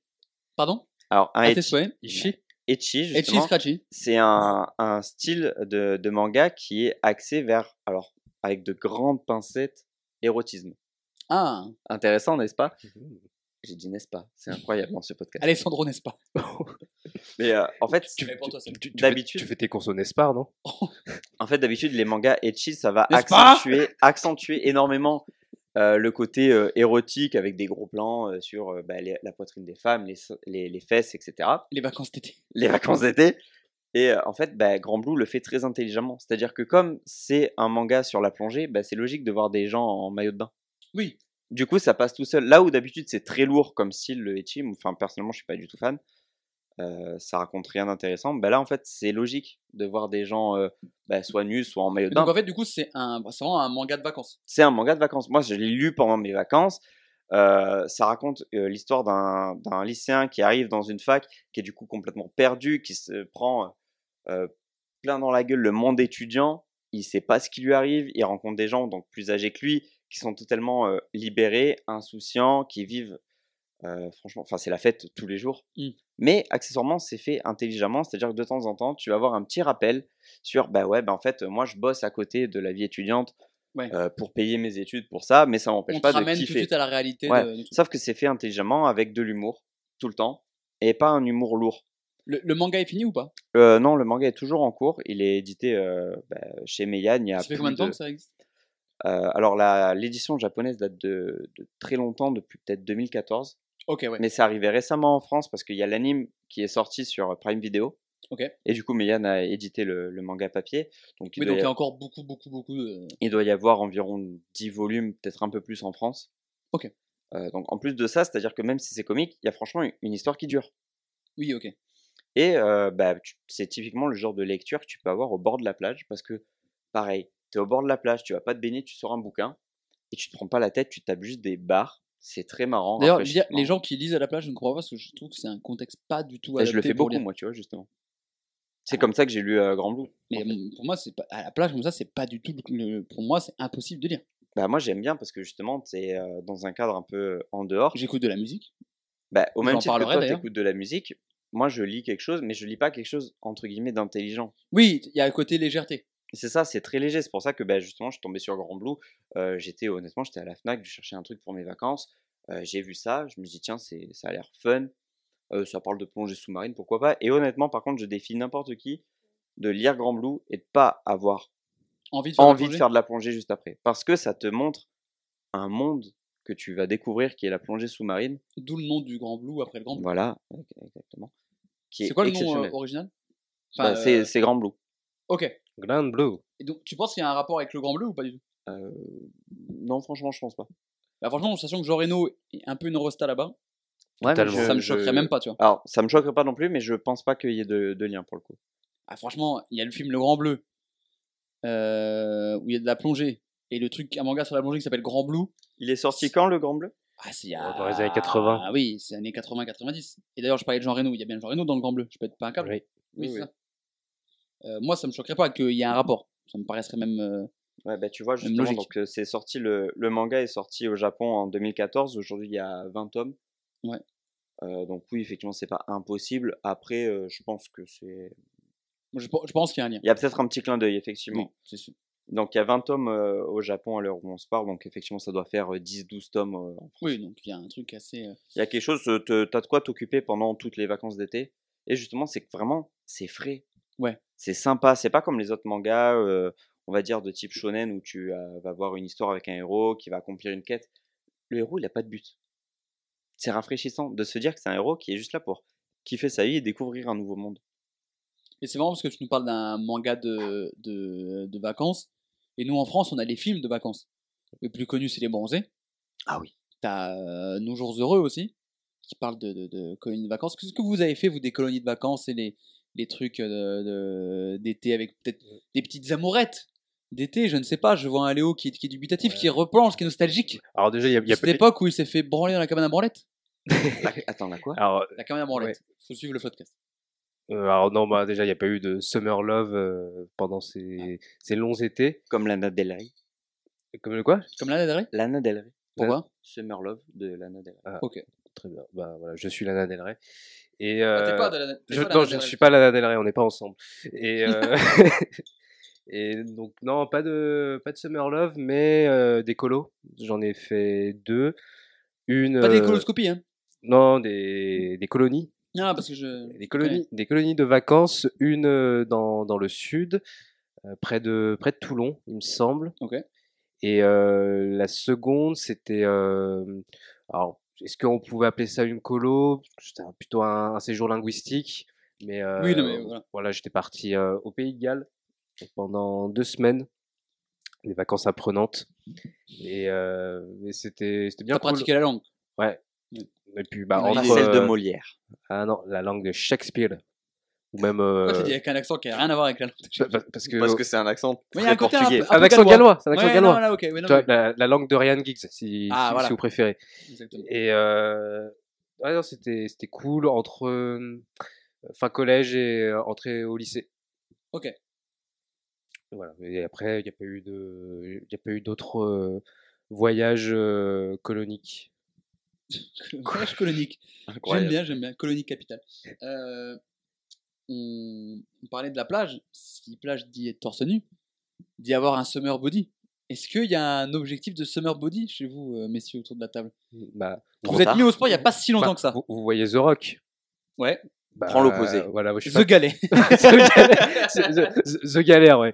Pardon? Alors un tes etchi. Ishi. etchi, Etchi justement, Scratchy. c'est un, un style de, de manga qui est axé vers, alors avec de grandes pincettes, érotisme. Ah, Intéressant, n'est-ce pas? J'ai dit n'est-ce pas? C'est incroyable dans ce podcast. Alessandro, n'est-ce pas? Mais euh, en fait, Tu, d'habitude- fais, tu fais tes consos Nespar, non? En fait, d'habitude, les mangas etchi, ça va N'est-ce pas? accentuer, accentuer énormément euh, le côté euh, érotique avec des gros plans euh, sur bah, les- la poitrine des femmes, les, les, les fesses, etc. Les vacances d'été. Les vacances d'été. Et en fait, bah, Grand Blue le fait très intelligemment. C'est-à-dire que comme c'est un manga sur la plongée, bah, c'est logique de voir des gens en maillot de bain. Oui. Du coup, ça passe tout seul. Là où d'habitude c'est très lourd comme style le etchi, enfin personnellement je suis pas du tout fan, euh, ça raconte rien d'intéressant. Bah là en fait c'est logique de voir des gens euh, bah, soit nus, soit en maillot de Donc bain. en fait, du coup, c'est un, c'est vraiment un manga de vacances. C'est un manga de vacances. Moi je l'ai lu pendant mes vacances. Euh, ça raconte l'histoire d'un lycéen qui arrive dans une fac, qui est du coup complètement perdu, qui se prend plein dans la gueule le monde étudiant. Il sait pas ce qui lui arrive. Il rencontre des gens donc plus âgés que lui, qui sont totalement libérés, insouciants, qui vivent euh, franchement, enfin c'est la fête tous les jours. Mm. Mais accessoirement c'est fait intelligemment, c'est-à-dire que de temps en temps tu vas avoir un petit rappel sur bah ouais bah en fait moi je bosse à côté de la vie étudiante Ouais. euh, pour payer mes études pour ça, mais ça m'empêche On te pas de ramène tout de kiffer. suite à la réalité. Ouais. de-. Sauf que c'est fait intelligemment avec de l'humour tout le temps et pas un humour lourd. Le, le manga est fini ou pas? Euh, non, le manga est toujours en cours. Il est édité bah, chez Meian. Il y a Ça fait combien de temps que ça existe? Euh, alors l'édition japonaise date de, de très longtemps, depuis peut-être 2014. Ouais. Mais c'est arrivé récemment en France parce qu'il y a l'anime qui est sorti sur Prime Video. Et du coup, Meian a édité le, le manga papier. Donc, il, Oui, donc il y y a encore beaucoup, beaucoup, beaucoup de. il doit y avoir environ 10 volumes, peut-être un peu plus en France. Ok. Euh, donc, en plus de ça, c'est-à-dire que même si c'est comique, il y a franchement une- histoire qui dure. Oui, ok. Et euh, bah, c'est typiquement le genre de lecture que tu peux avoir au bord de la plage parce que, pareil, tu es au bord de la plage, tu vas pas te baigner, tu sors un bouquin et tu te prends pas la tête, tu tapes juste des barres. C'est très marrant. D'ailleurs, les gens qui lisent à la plage, je ne crois pas parce que je trouve que c'est un contexte pas du tout Et adapté je le fais beaucoup, lire. moi, tu vois, justement. C'est comme ça que j'ai lu euh, Grand Blue. Mais pour moi, c'est pas à la plage comme ça, c'est pas du tout le- pour moi, c'est impossible de lire. Bah, moi, j'aime bien parce que justement, tu es dans un cadre un peu en dehors. J'écoute de la musique. Bah, au même titre que toi, t'écoutes de la musique, moi, je lis quelque chose, mais je lis pas quelque chose, entre guillemets, d'intelligent. Oui, il y a le côté légèreté. C'est ça, c'est très léger. C'est pour ça que bah, justement, je suis tombé sur Grand Blue. Euh, j'étais honnêtement, j'étais à la Fnac, je cherchais un truc pour mes vacances. Euh, j'ai vu ça, je me dis tiens, c'est, ça a l'air fun. Euh, ça parle de plongée sous-marine, pourquoi pas. Et honnêtement, par contre, je défie n'importe qui de lire Grand Blue et de pas avoir Envie de faire, envie de faire de la plongée juste après, parce que ça te montre un monde que tu vas découvrir qui est la plongée sous-marine. D'où le nom du Grand Blue après le Grand Blue. Voilà, exactement. Qui est C'est quoi le nom original? Bah, c'est, c'est Grand Blue. Ok. Grand Blue. Et donc, tu penses qu'il y a un rapport avec le Grand Bleu ou pas du tout? Euh, non, franchement, je pense pas. bah, Franchement, sachant que Jean Reno est un peu une rosta là-bas, Ouais, ça me je- choquerait même pas, tu vois. Alors, ça me choquerait pas non plus, mais je pense pas qu'il y ait de, de lien pour le coup. Ah, franchement, il y a le film Le Grand Bleu, euh, où il y a de la plongée, et le truc, un manga sur la plongée qui s'appelle Grand Blue. Il est sorti quand le Grand Bleu? Ah, c'est a... Dans les années 80. Ah oui, c'est années 80-90. Et d'ailleurs, je parlais de Jean Reno, il y a bien Jean Reno dans le Grand Bleu, je pète pas un câble. Oui. Oui, Oui, c'est oui. ça. Euh, moi, ça me choquerait pas qu'il y ait un rapport. Ça me paraîtrait même. euh, Ouais, bah tu vois, justement, donc euh, c'est sorti, le, le manga est sorti au Japon en 2014. Aujourd'hui, il y a 20 tomes. Ouais. Euh, donc oui, effectivement, c'est pas impossible. Après, euh, je pense que c'est... je, je pense qu'il y a un lien. Il y a peut-être un petit clin d'œil, effectivement. Oui, c'est sûr. Donc il y a 20 tomes au Japon à l'heure où on se parle. Donc effectivement, ça doit faire euh, 10-12 tomes en. Oui, donc il y a un truc assez. Il y a quelque chose, te- t'as de quoi t'occuper pendant toutes les vacances d'été. Et justement, c'est que vraiment, c'est frais. Ouais. C'est sympa. C'est pas comme les autres mangas, euh, on va dire, de type shonen où tu euh, vas voir une histoire avec un héros qui va accomplir une quête. Le héros, il a pas de but. C'est rafraîchissant de se dire que c'est un héros qui est juste là pour kiffer sa vie et découvrir un nouveau monde. Et c'est marrant parce que tu nous parles d'un manga de, de, de vacances. Et nous, en France, on a les films de vacances. Le plus connu, c'est Les Bronzés. Ah oui. T'as euh, Nos Jours Heureux aussi, qui parle de, de, de colonies de vacances. Qu'est-ce que vous avez fait, vous, des colonies de vacances et les, les trucs euh, de- d'été avec peut-être des petites amourettes d'été Je ne sais pas. Je vois un Léo qui, est- qui est dubitatif, Ouais. qui replonge, qui est nostalgique. Alors déjà, il y a, y a Cette époque où il s'est fait branler dans la cabane à branlette. La- Attends, la quoi? Alors, La cabane à branlette. Faut suivre le podcast. euh, alors non, bah déjà, il n'y a pas eu de summer love euh, pendant ces, ces longs étés. Comme Lana Del Rey. Comme le quoi? Comme là, Del Rey? Lana Del Rey. Pourquoi? Summer Love de Lana Del Rey. Ok. Très bien. Bah voilà, je suis Lana Del Rey. Et Ah, euh, pas de la- je, pas non, Lana je ne suis pas Lana Del Rey, on n'est pas ensemble. Et, euh, et donc, non, pas de, pas de Summer Love, mais euh, des colos. J'en ai fait deux. Une. Pas des coloscopies, hein Non, des, des colonies. Non, parce que je. Des colonies, des colonies de vacances. Une dans, dans le sud, près, de, près de Toulon, il me semble. Ok. Et euh, la seconde, c'était. euh, alors, est-ce qu'on pouvait appeler ça une colo? C'était plutôt un, un séjour linguistique. Mais, euh, Oui, non, mais voilà. voilà, j'étais parti euh, au Pays de Galles pendant deux semaines, des vacances apprenantes. Et, euh, et c'était c'était bien T'as cool. pratiqué la langue? Ouais. Oui. Et puis, bah, entre, celle de euh, Molière. ah non, la langue de Shakespeare. Ou même. Pourquoi t'as euh, dit avec un accent qui n'a rien à voir avec la langue pa- pa- parce que. Parce que c'est un accent Oui, il y très a un côté un portugais. peu- un accent gallois. c'est un accent Ouais, gallois. non, là, ok, oui, non, Tu vois, mais- la, la langue de Ryan Giggs, si, Ah, si- voilà. si vous préférez. Exactement. Et euh, ouais, c'était c'était cool entre euh, fin collège et euh, entrée au lycée. Ok. Voilà. Et après, il n'y a pas eu de, il y a pas eu d'autres euh, voyages euh, coloniques. Voyage colonique. J'aime bien, j'aime bien. Colonie capitale. Euh, on, on parlait de la plage. Si plage dit être torse nu, dit avoir un summer body. Est-ce qu'il y a un objectif de summer body chez vous, euh, messieurs, autour de la table? Bah, Trop Vous êtes tard. mis au sport il n'y a pas si longtemps bah, que ça. Vous, vous voyez The Rock. Ouais. Bah, Prends l'opposé. Voilà, moi, je suis The Galet. pas- The Galère, The- The- The Galère, ouais.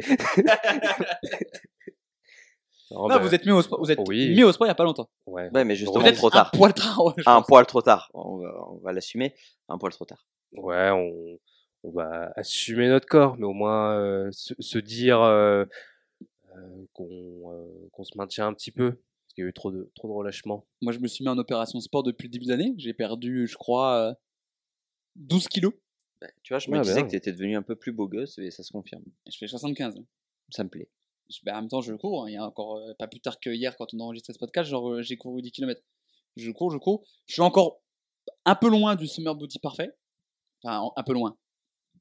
Non, Non, bah, vous êtes mis au sport. Vous êtes oui. mis au sport il n'y a pas longtemps. ouais. Ouais, mais justement, Peut-être trop un tard. poil tard. ouais, Un pense. poil trop tard. On va, on va l'assumer. Un poil trop tard. Ouais, on, on va assumer notre corps, mais au moins euh, se, se dire euh, euh, qu'on euh, qu'on se maintient un petit peu, parce qu'il y a eu trop de, trop de relâchement. Moi, je me suis mis en opération sport depuis le début de l'année. J'ai perdu, je crois, euh, 12 kilos. Bah, tu vois, je me Ouais, disais bah. que tu étais devenu un peu plus beau gosse et ça se confirme. Je fais 75. Ça me plaît. Je- ben, en même temps, je cours. hein. Il y a encore euh, pas plus tard que hier, quand on a enregistré ce podcast, genre, euh, j'ai couru 10 km. Je cours, je cours. Je suis encore un peu loin du summer body parfait. Enfin, en- un peu loin.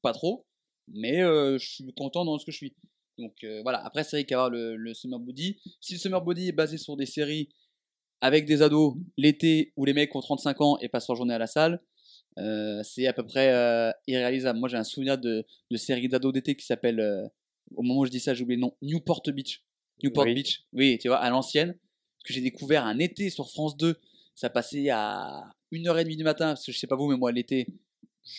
Pas trop. Mais euh, je suis content dans ce que je suis. Donc euh, voilà, après c'est vrai qu'il y a le, le Summer Body. Si le Summer Body est basé sur des séries avec des ados l'été où les mecs ont 35 ans et passent leur journée à la salle, euh, c'est à peu près irréalisable. Moi j'ai un souvenir de, de série d'ados d'été qui s'appelle, au moment où je dis ça j'ai oublié le nom, Newport Beach. Newport Oui. Beach, oui, tu vois, à l'ancienne, que j'ai découvert un été sur France 2. Ça passait à 1h30 du matin, parce que je sais pas vous, mais moi l'été,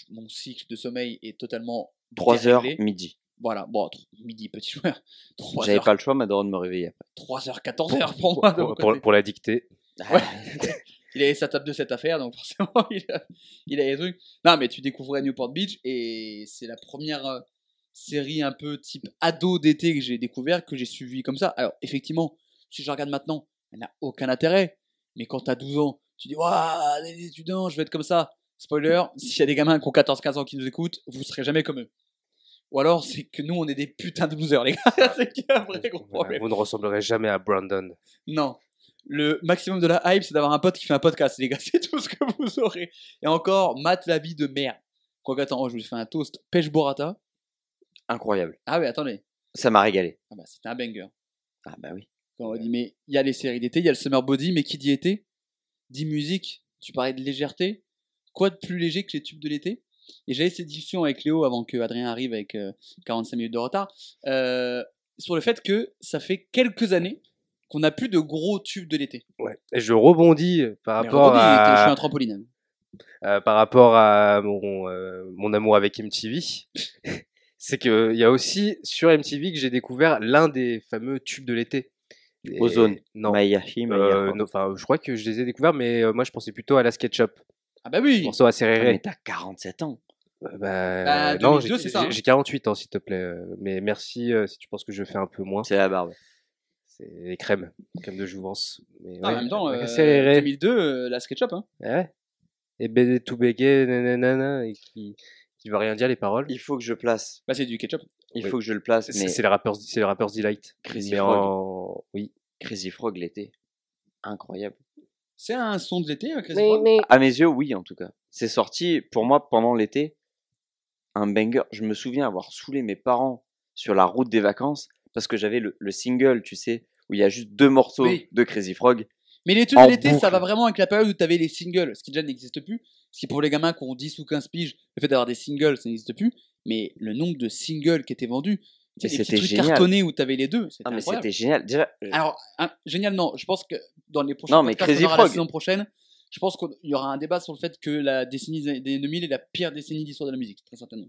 mon cycle de sommeil est totalement 3 heures midi. Voilà, bon, midi, petit joueur. 3 J'avais pas le choix, ma daronne me réveillait après. 3 heures, 14 heures pour moi. pour, pour- côté. pour la dictée. Ouais. il avait sa table de cette affaire, donc forcément, il a, il a les trucs. Non, mais tu découvrais Newport Beach, et c'est la première euh, série un peu type ado d'été que j'ai découvert, que j'ai suivi comme ça. Alors, effectivement, si je regarde maintenant, elle n'a aucun intérêt. Mais quand t'as 12 ans, tu dis, waouh, les étudiants, je vais être comme ça. Spoiler, s'il y a des gamins qui ont 14-15 ans qui nous écoutent, vous serez jamais comme eux. Ou alors, c'est que nous, on est des putains de losers, les gars. c'est qu'il y a un vrai gros problème. vous ne ressemblerez jamais à Brandon. Non. Le maximum de la hype, c'est d'avoir un pote qui fait un podcast, les gars. C'est tout ce que vous aurez. Et encore, mate la vie de merde. Quoi attends, oh, je vous fais un toast pêche burrata. Incroyable. Ah oui, attendez. Ça m'a régalé. Ah bah, c'était un banger. Ah bah oui. Quand on dit, mais il y a les séries d'été, il y a le summer body, mais qui dit été? Dit musique. Tu parlais de légèreté. Quoi de plus léger que les tubes de l'été Et j'avais cette discussion avec Léo avant que Adrien arrive avec euh, 45 minutes de retard. euh, sur le fait que ça fait quelques années qu'on n'a plus de gros tubes de l'été. Ouais. Et je rebondis par Mais rapport rebondis, à, Je suis un trampoline. euh, par rapport à mon, euh, mon amour avec MTV. c'est que il y a aussi sur MTV que j'ai découvert l'un des fameux tubes de l'été. Ozone. Non. Euh, enfin, je crois que je les ai découverts, mais euh, moi je pensais plutôt à la SketchUp. Ah bah oui Morceau à Ah, mais t'as 47 ans. Euh, bah, Bah, non, 2002, j'ai c'est ça, hein. j'ai 48 ans, s'il te plaît. euh, Mais merci euh, si tu penses que je fais un peu moins. C'est la barbe. C'est les crèmes, crèmes de jouvence. Mais Ah, ouais, en même temps, ouais, euh, serré. 2002, euh, la SketchUp. Hein. Ouais. Et BD tout bégué, nanana, et qui, qui veut rien dire les paroles. Il faut que je place. Bah, c'est du ketchup. Il Oui. faut que je le place. C'est Mais c'est les rappeurs, c'est les rappeurs Delight. Crazy mais Frog. en, oui. Crazy Frog l'été. Incroyable. C'est un son de l'été, euh, Crazy Frog À mes yeux, oui, en tout cas. C'est sorti, pour moi, pendant l'été, un banger. Je me souviens avoir saoulé mes parents sur la route des vacances parce que j'avais le, le single, tu sais, où il y a juste deux morceaux Oui. de Crazy Frog. Mais les tubes de l'été, ça va vraiment avec la période où tu avais les singles, ce qui déjà n'existe plus. Ce qui pour les gamins qui ont 10 ou 15 piges, le fait d'avoir des singles, ça n'existe plus. Mais le nombre de singles qui étaient vendus, tu sais, c'était génial. cartonnés où tu avais les deux, c'était Ah, mais c'était génial. Déjà, euh, Alors, hein, génial, non. Je pense que dans les prochains Non, mais podcasts Crazy qu'on aura la Frog. saison prochaine, je pense qu'il y aura un débat sur le fait que la décennie des 2000 est la pire décennie d'histoire de la musique, très certainement.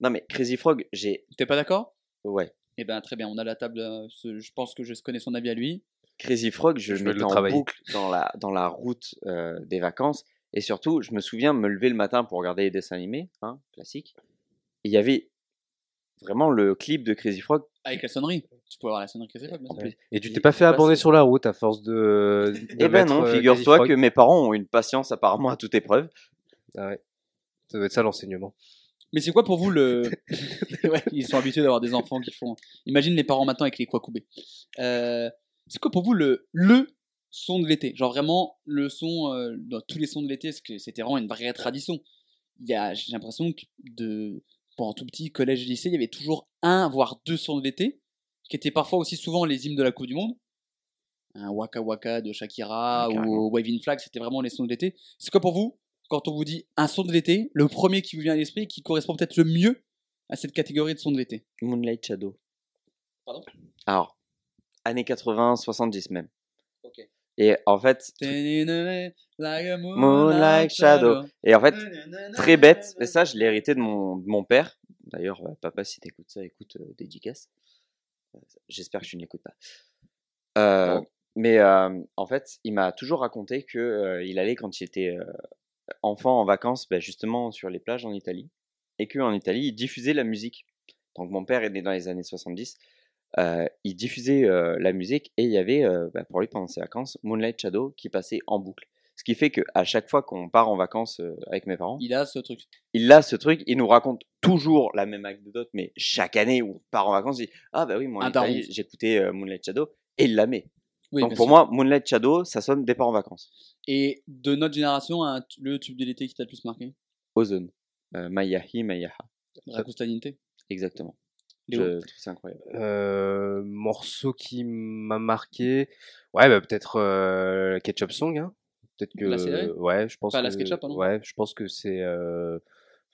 non, mais Crazy Frog, j'ai. T'es pas d'accord? Ouais. Eh ben très bien, on a la table. euh, je pense que je connais son avis à lui. Crazy Frog, je, Je le en travailler. boucle dans la, dans la route euh, des vacances. Et surtout, je me souviens me lever le matin pour regarder les dessins animés, hein, classique. Et il y avait vraiment le clip de Crazy Frog. Avec la sonnerie. Tu peux avoir la sonnerie Crazy Frog, En plus. Et tu t'es pas fait abandonner sur la route à force de. de Eh ben non, euh, figure-toi que mes parents ont une patience apparemment à toute épreuve. Ah ouais. Ça doit être ça l'enseignement. Mais c'est quoi pour vous le. ouais, ils sont habitués d'avoir des enfants qui font. Imagine les parents maintenant avec les Kwakubé. Euh, c'est quoi pour vous le, le son de l'été? Genre vraiment le son, euh, dans tous les sons de l'été, parce que c'était vraiment une vraie tradition. Il y a, j'ai l'impression que de, pendant tout petit, collège, lycée, il y avait toujours un, voire deux sons de l'été, qui étaient parfois aussi souvent les hymnes de la Coupe du Monde. Un Waka Waka de Shakira carrément. ou Waving Flag, c'était vraiment les sons de l'été. C'est quoi pour vous quand on vous dit un son de l'été, le premier qui vous vient à l'esprit, qui correspond peut-être le mieux à cette catégorie de son de l'été Moonlight Shadow. Pardon? Alors, années 80, 70 même. Ok. Et en fait, Moonlight Shadow. Et en fait, très bête, mais ça, je l'ai hérité de mon, de mon père. D'ailleurs, euh, papa, si t'écoutes ça, écoute, euh, dédicace. Euh, J'espère que tu ne l'écoutes pas. Euh. Mais euh, en fait, il m'a toujours raconté que euh, il allait quand il était enfant en vacances, bah, justement sur les plages en Italie, et qu'en Italie, il diffusait la musique. Donc mon père est né dans les années 70. Euh, il diffusait euh, la musique et il y avait euh, bah, pour lui pendant ses vacances Moonlight Shadow qui passait en boucle. Ce qui fait que à chaque fois qu'on part en vacances avec mes parents, Il a ce truc. il a ce truc, il nous raconte toujours la même anecdote, mais chaque année où on part en vacances, il dit Ah bah oui, moi en Italie, Interrompt. j'écoutais euh, Moonlight Shadow, et il la met. Oui, Donc bien pour sûr. moi, Moonlight Shadow, ça sonne départ en vacances. Et de notre génération, un- le tube de l'été qui t'a le plus marqué? Ozone. Euh, Mayahi, Mayaha. Rakustaninte. Exactement. Léo incroyable. Euh, morceau qui m'a marqué. Ouais, bah, peut-être euh, Ketchup Song. Hein. Peut-être que. La ouais, je pense que. la SketchUp, pardon. ouais, je pense que c'est. euh,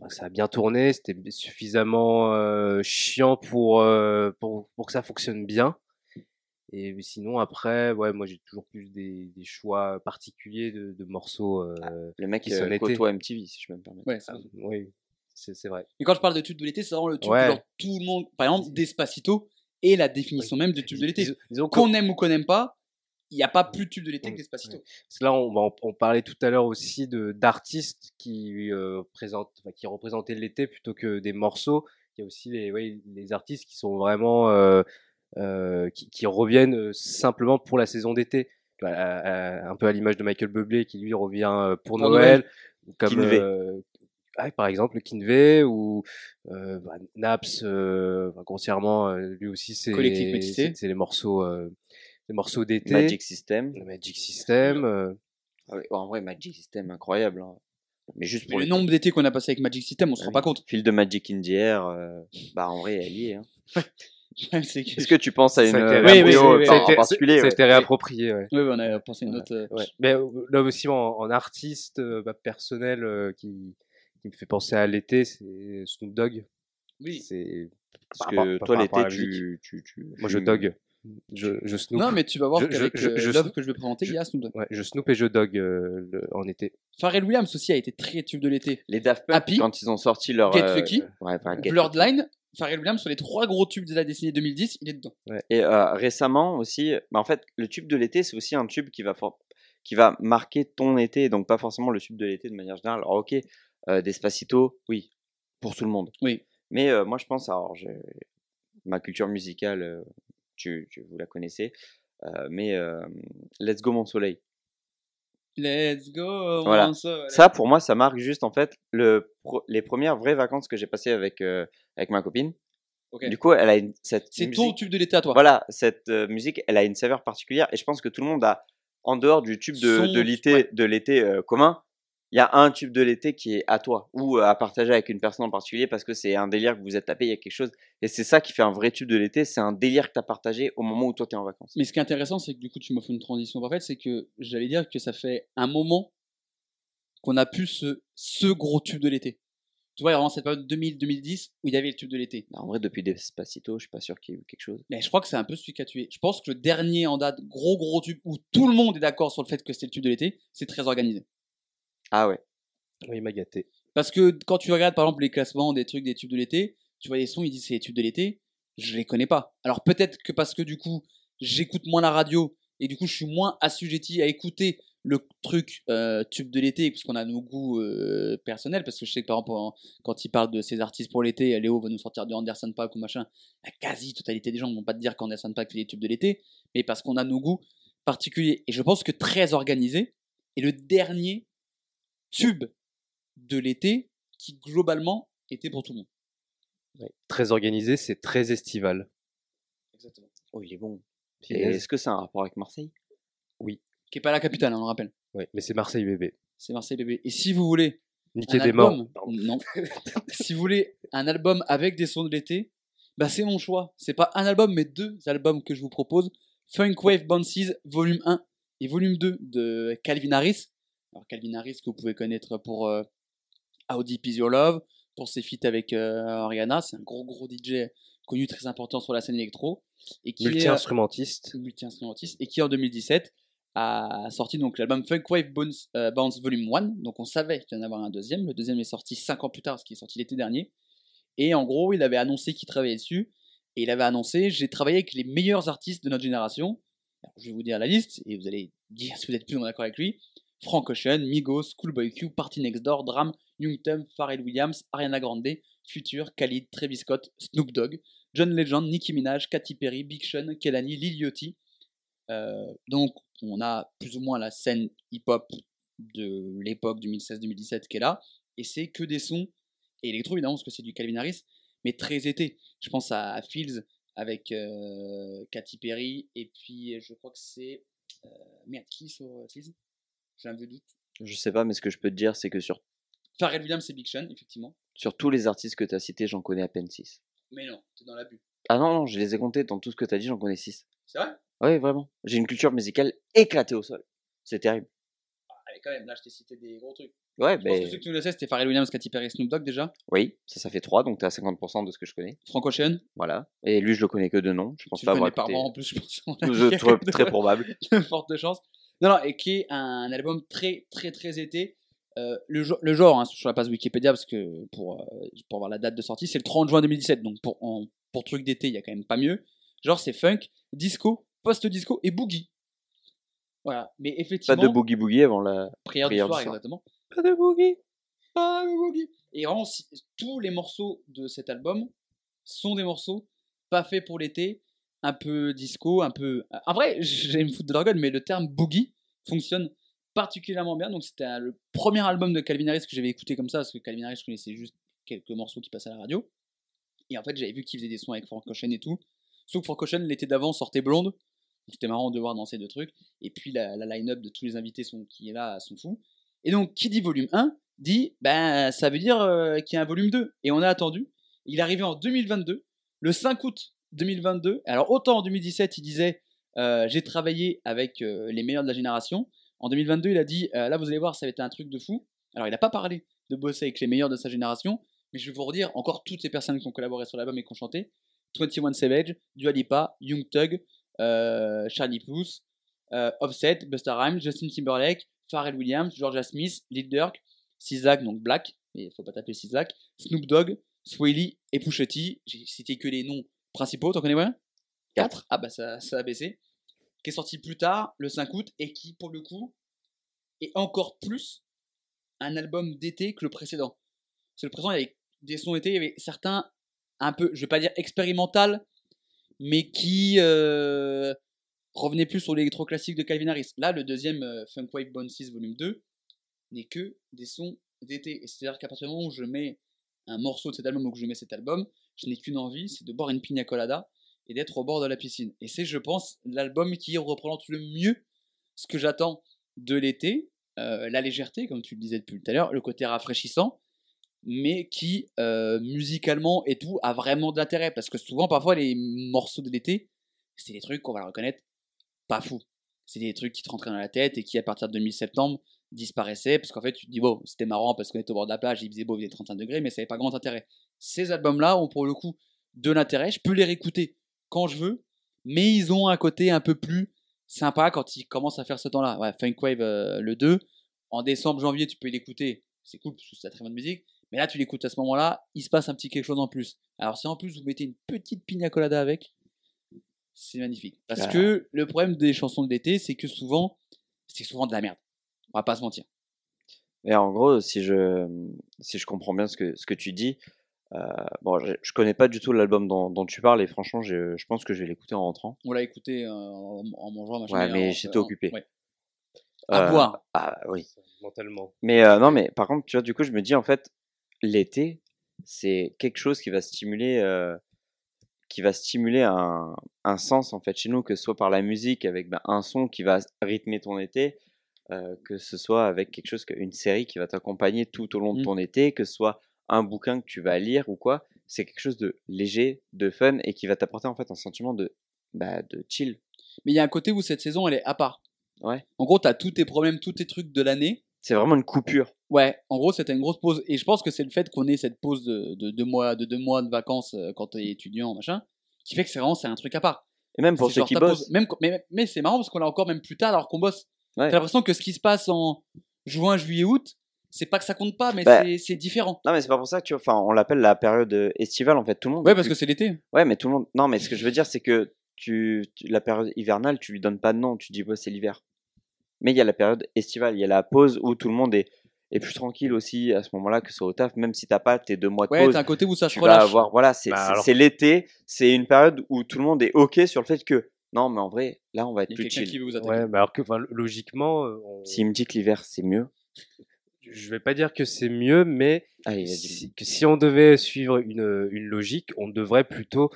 ça a bien tourné. C'était suffisamment euh, chiant pour, euh, pour pour que ça fonctionne bien. Et sinon après, ouais, moi j'ai toujours plus des, des choix particuliers de, de morceaux. euh, Le mec sonne été. côtoie MTV, si je peux me permettre. Ouais, ah, oui, c'est vrai. Et quand je parle de tube de l'été, c'est vraiment le tube Ouais. genre, tout le monde. Par exemple, Despacito est la définition même de tube de l'été. Qu'on aime ou qu'on n'aime pas, il n'y a pas plus de tube de l'été que Despacito. Parce que là, on, on, on parlait tout à l'heure aussi d'artistes qui euh, présentent, enfin, qui représentaient l'été plutôt que des morceaux. Il y a aussi les, ouais, les artistes qui sont vraiment euh, euh, qui, qui reviennent simplement pour la saison d'été. Voilà, un peu à l'image de Michael Bublé qui lui revient pour, Pour Noël, ou comme Par exemple Kinvey ou euh, bah, Naps euh, grossièrement euh, lui aussi c'est c'est les morceaux euh, les morceaux d'été Magic System. le Magic System euh, Ah ouais, en vrai, Magic System, incroyable. hein. Mais juste Mais pour le les nombre d'étés qu'on a passé avec Magic System, on se Ah rend oui. pas compte. Fil de Magic in the Air, euh, bah en vrai, elle y est. hein. Est-ce que tu penses à une euh, Oui, oui, oui, oui, oui. en particulier ouais. été réapproprié, ouais. Oui, oui, on a pensé à une autre. Ouais. Mais là aussi, en, en artiste bah, personnel euh, qui, qui me fait penser à l'été, c'est Snoop Dogg. Oui. C'est Parce par que toi, l'été, tu, tu, tu. Moi, je dog. Je, je Snoop. Non, mais tu vas voir Je- qu'avec je- euh, je- l'œuvre je- que je vais présenter, il y a Snoop Dogg. Ouais, je Snoop et je dog euh, le- en été. Pharrell Williams aussi a été très tube de l'été. Les Daft Punk, Happy, quand ils ont sorti leur. Get euh, Lucky, ouais, voilà, Get Lucky. Bloodline, Pharrell Williams sur les trois gros tubes de la décennie 2010, il est dedans. Et euh, récemment aussi, bah, en fait, le tube de l'été, c'est aussi un tube qui va, for- qui va marquer ton été, donc pas forcément le tube de l'été de manière générale. Alors, ok, euh, Despacito, oui, pour tout le monde. Oui. Mais euh, moi, je pense, alors, ma culture musicale, euh, tu, tu- vous la connaissez, euh, mais Let's Go Mon Soleil. Let's go, Voilà. mon soleil. Ça, pour moi, ça marque juste en fait le, les premières vraies vacances que j'ai passées avec, euh, avec ma copine. Du coup, elle a une, cette C'est musique- ton tube de l'été à toi. Voilà, cette euh, musique, elle a une saveur particulière et je pense que tout le monde a, en dehors du tube de, Son- de l'été, ouais. de l'été euh, commun, il y a un tube de l'été qui est à toi ou euh, à partager avec une personne en particulier parce que c'est un délire que vous êtes tapé, il y a quelque chose. Et c'est ça qui fait un vrai tube de l'été, c'est un délire que tu as partagé au moment où toi tu es en vacances. Mais ce qui est intéressant, c'est que du coup, tu m'as fait une transition parfaite, c'est que j'allais dire que ça fait un moment qu'on a pu ce, ce gros tube de l'été. Tu vois, il y a vraiment cette période 2000-2010 où il y avait le tube de l'été. Bah, en vrai, depuis Despacito, je suis pas sûr qu'il y ait eu quelque chose. Mais je crois que c'est un peu celui qui a tué. Je pense que le dernier en date, gros gros tube, où tout le monde est d'accord sur le fait que c'était le tube de l'été, c'est très organisé. Ah ouais. Oui, il m'a gâté. Parce que quand tu regardes par exemple les classements des trucs des tubes de l'été, tu vois les sons, ils disent c'est les tubes de l'été, je les connais pas. Alors peut-être que parce que du coup, j'écoute moins la radio et du coup, je suis moins assujetti à écouter le truc euh, tube de l'été parce qu'on a nos goûts euh, personnels parce que je sais que par exemple en- quand il parle de ces artistes pour l'été, Léo va nous sortir du Anderson Paak ou machin, la quasi-totalité des gens ne vont pas te dire qu'Anderson Paak fait des tubes de l'été, mais parce qu'on a nos goûts particuliers. Et je pense que très organisé est le dernier tube de l'été qui globalement était pour tout le monde. Ouais. Très organisé, c'est très estival. Exactement. Oh, il est bon. Est-ce que c'est un rapport avec Marseille? Qui est pas la capitale, hein, on le rappelle. Ouais, mais c'est Marseille bébé. C'est Marseille bébé. Et si vous voulez Niquer des morts. album, non. si vous voulez un album avec des sons de l'été, bah c'est mon choix. C'est pas un album, mais deux albums que je vous propose. Funk Wave Bounces, volume 1 et volume 2 de Calvin Harris. Alors Calvin Harris que vous pouvez connaître pour euh, Is Your Love, pour ses feats avec euh, Ariana. C'est un gros gros DJ connu très important sur la scène électro. Et qui est, euh, Multi-instrumentiste. multi-instrumentiste et qui en 2017 a sorti donc l'album Funk Wave Bounce, euh, Bounce Volume 1 donc on savait qu'il y en avait un deuxième le deuxième est sorti 5 ans plus tard ce qui est sorti l'été dernier et en gros il avait annoncé qu'il travaillait dessus et il avait annoncé j'ai travaillé avec les meilleurs artistes de notre génération Alors, je vais vous dire la liste et vous allez dire si vous êtes plus ou moins d'accord avec lui Frank Ocean, Migos, Schoolboy Q, Party Next Door, Dram, Young Thumb, Pharrell Williams, Ariana Grande, Future, Khalid, Travis Scott, Snoop Dogg, John Legend, Nicki Minaj, Katy Perry, Big Sean, Kelani, Lil Yachty. Euh, donc, on a plus ou moins la scène hip-hop de l'époque 2016-2017 qui est là. Et c'est que des sons électro, évidemment, parce que c'est du Calvin Harris, mais très été. Je pense à Fields avec euh, Katy Perry, et puis je crois que c'est. Euh, merde, qui sur euh, Fields? J'ai un vieux doute. Je sais pas, mais ce que je peux te dire, c'est que sur, Pharrell Williams et Big Sean, effectivement. sur tous les artistes que tu as cités, j'en connais à peine 6. Mais non, t'es dans l'abus. Ah non, non, je les ai comptés. Dans tout ce que t'as dit, j'en connais 6. C'est vrai? Oui, vraiment. J'ai une culture musicale éclatée au sol. C'est terrible. Allez, quand même, là, je t'ai cité des gros trucs. Ouais, Je pense ben que ceux qui nous le savent, c'était Pharrell Williams, Katy Perry, Snoop Dogg déjà. oui, ça, ça fait 3, donc t'es à 50% de ce que je connais. Frank Ocean. Voilà. Et lui, je le connais que de nom. Je pense Tu pas le connais avoir par écouté. moi en plus, je pense. très- très probable. de fortes chances. Non, non, et qui est un album très, très, très été. Euh, le, le genre, hein, sur la page Wikipédia, parce que pour, euh, pour avoir la date de sortie, c'est le 30 juin 2017. Donc pour, en- pour truc d'été, il y a quand même pas mieux. Genre, c'est funk, disco, post-disco et boogie. Voilà. Mais Pas effectivement, de boogie boogie avant la. prière, prière du du soir, soir. exactement. Pas de boogie. Pas de boogie. Et vraiment, si- tous les morceaux de cet album sont des morceaux pas faits pour l'été, un peu disco, un peu. En vrai, j'allais me foutre de leur gueule, mais le terme boogie fonctionne particulièrement bien. Donc, c'était un- le premier album de Calvin Harris que j'avais écouté comme ça, parce que Calvin Harris, je connaissais juste quelques morceaux qui passaient à la radio. Et en fait, j'avais vu qu'il faisait des sons avec Frank Ocean et tout. Sauf que Frank Ocean, l'été d'avant, sortait blonde. C'était marrant de voir dans ces deux trucs. Et puis, la, line-up de tous les invités qui est là sont fous. Et donc, qui dit volume 1 dit, ben, ça veut dire euh, qu'il y a un volume 2. Et on a attendu. Il est arrivé en 2022, le 5 août 2022. Alors, autant en 2017, il disait, euh, j'ai travaillé avec euh, les meilleurs de la génération. En 2022, il a dit, euh, là, vous allez voir, ça va être un truc de fou. Alors, il n'a pas parlé de bosser avec les meilleurs de sa génération, mais je vais vous redire encore toutes ces personnes qui ont collaboré sur l'album et qui ont chanté 21 Savage, Dua Lipa, Young Thug, Charlie Puth, Offset, Busta Rhymes, Justin Timberlake, Pharrell Williams, Georgia Smith, Lil Durk, Sizak, donc Black, mais il faut pas taper Sizak, Snoop Dogg, Swaley et Pusha. J'ai cité que les noms principaux, t'en connais moins 4 Ah bah ça, ça a baissé. Qui est sorti plus tard, le 5 août, et qui pour le coup est encore plus un album d'été que le précédent. Que le précédent, il y avait des sons d'été, il y avait certains un peu, je vais pas dire expérimental, mais qui euh, revenaient plus sur l'électro classique de Calvin Harris. Là, le deuxième euh, Funk Wave Bone 6 volume 2 n'est que des sons d'été. Et c'est-à-dire qu'à partir du moment où je mets un morceau de cet album ou que je mets cet album, je n'ai qu'une envie, c'est de boire une pina colada et d'être au bord de la piscine. Et c'est, je pense, l'album qui représente le mieux ce que j'attends de l'été, euh, la légèreté, comme tu le disais depuis tout à l'heure, le côté rafraîchissant, mais qui, euh, musicalement et tout, a vraiment de l'intérêt. Parce que souvent, parfois, les morceaux de l'été, c'est des trucs qu'on va reconnaître, pas fou. C'est des trucs qui te rentraient dans la tête et qui, à partir de mi-septembre, disparaissaient. Parce qu'en fait, tu te dis, bon, c'était marrant parce qu'on était au bord de la plage, il faisait beau, il faisait 35 degrés, mais ça n'avait pas grand intérêt. Ces albums-là ont pour le coup de l'intérêt. Je peux les réécouter quand je veux, mais ils ont un côté un peu plus sympa quand ils commencent à faire ce temps-là. Ouais, Funk Wave, euh, le 2. En décembre, janvier, tu peux l'écouter. C'est cool parce que c'est très bonne musique. Mais là, tu l'écoutes à ce moment-là, il se passe un petit quelque chose en plus. Alors, si en plus vous mettez une petite pina colada avec, c'est magnifique. Parce Ah. que le problème des chansons de l'été, c'est que souvent, c'est souvent de la merde. On va pas se mentir. Et en gros, si je, si je comprends bien ce que, ce que tu dis, euh, bon, je, je connais pas du tout l'album dont, dont tu parles et franchement, je, je pense que je vais l'écouter en rentrant. On l'a écouté euh, en, en mangeant, machin. Ouais, mais j'étais occupé. ouais. À Euh, boire. Ah oui. Mentalement. Mais euh, non, mais par contre, tu vois, du coup, je me dis en fait, l'été, c'est quelque chose qui va stimuler, euh, qui va stimuler un, un sens en fait chez nous, que ce soit par la musique avec ben, un son qui va rythmer ton été, euh, que ce soit avec quelque chose, une série qui va t'accompagner tout au long de Mm. ton été, que ce soit un bouquin que tu vas lire ou quoi. C'est quelque chose de léger, de fun et qui va t'apporter en fait un sentiment de, bah, de chill. Mais il y a un côté où cette saison, elle est à part. Ouais. En gros, tu as tous tes problèmes, tous tes trucs de l'année. C'est vraiment une coupure. Ouais, en gros, c'était une grosse pause. Et je pense que c'est le fait qu'on ait cette pause de, de, deux mois, de deux mois de vacances euh, quand t'es étudiant, machin, qui fait que c'est vraiment c'est un truc à part. Et même pour ceux qui bossent. pause. Même, mais mais c'est marrant parce qu'on l'a encore même plus tard alors qu'on bosse. Ouais. T'as l'impression que ce qui se passe en juin, juillet, août, c'est pas que ça compte pas, mais Bah, c'est- c'est différent. Non, mais c'est pas pour ça que enfin, on l'appelle la période euh, estivale en fait. Tout le monde. Ouais, parce que c'est l'été. Ouais, mais tout le monde. Non, mais ce que je veux dire, c'est que tu, tu- la période hivernale, tu lui donnes pas de nom. Tu dis, ouais, c'est l'hiver. Mais il y a la période estivale. Il y a la pause où tout le monde est, est plus tranquille aussi à ce moment-là, que ce soit au taf. Même si t'as pas tes deux mois de Ouais, pause, t'as un côté où ça se tu vas relâche. avoir. Voilà, c'est Bah, c'est- alors- c'est l'été. C'est une période où tout le monde est OK sur le fait que. Non, mais en vrai, là, on va être plus chill. qui veut vous attaquer. Ouais, mais alors que enfin, logiquement, euh, on- S'il me dit que l'hiver, c'est mieux. je vais pas dire que c'est mieux, mais Allez, vas-y. si, que si on devait suivre une, une logique, on devrait plutôt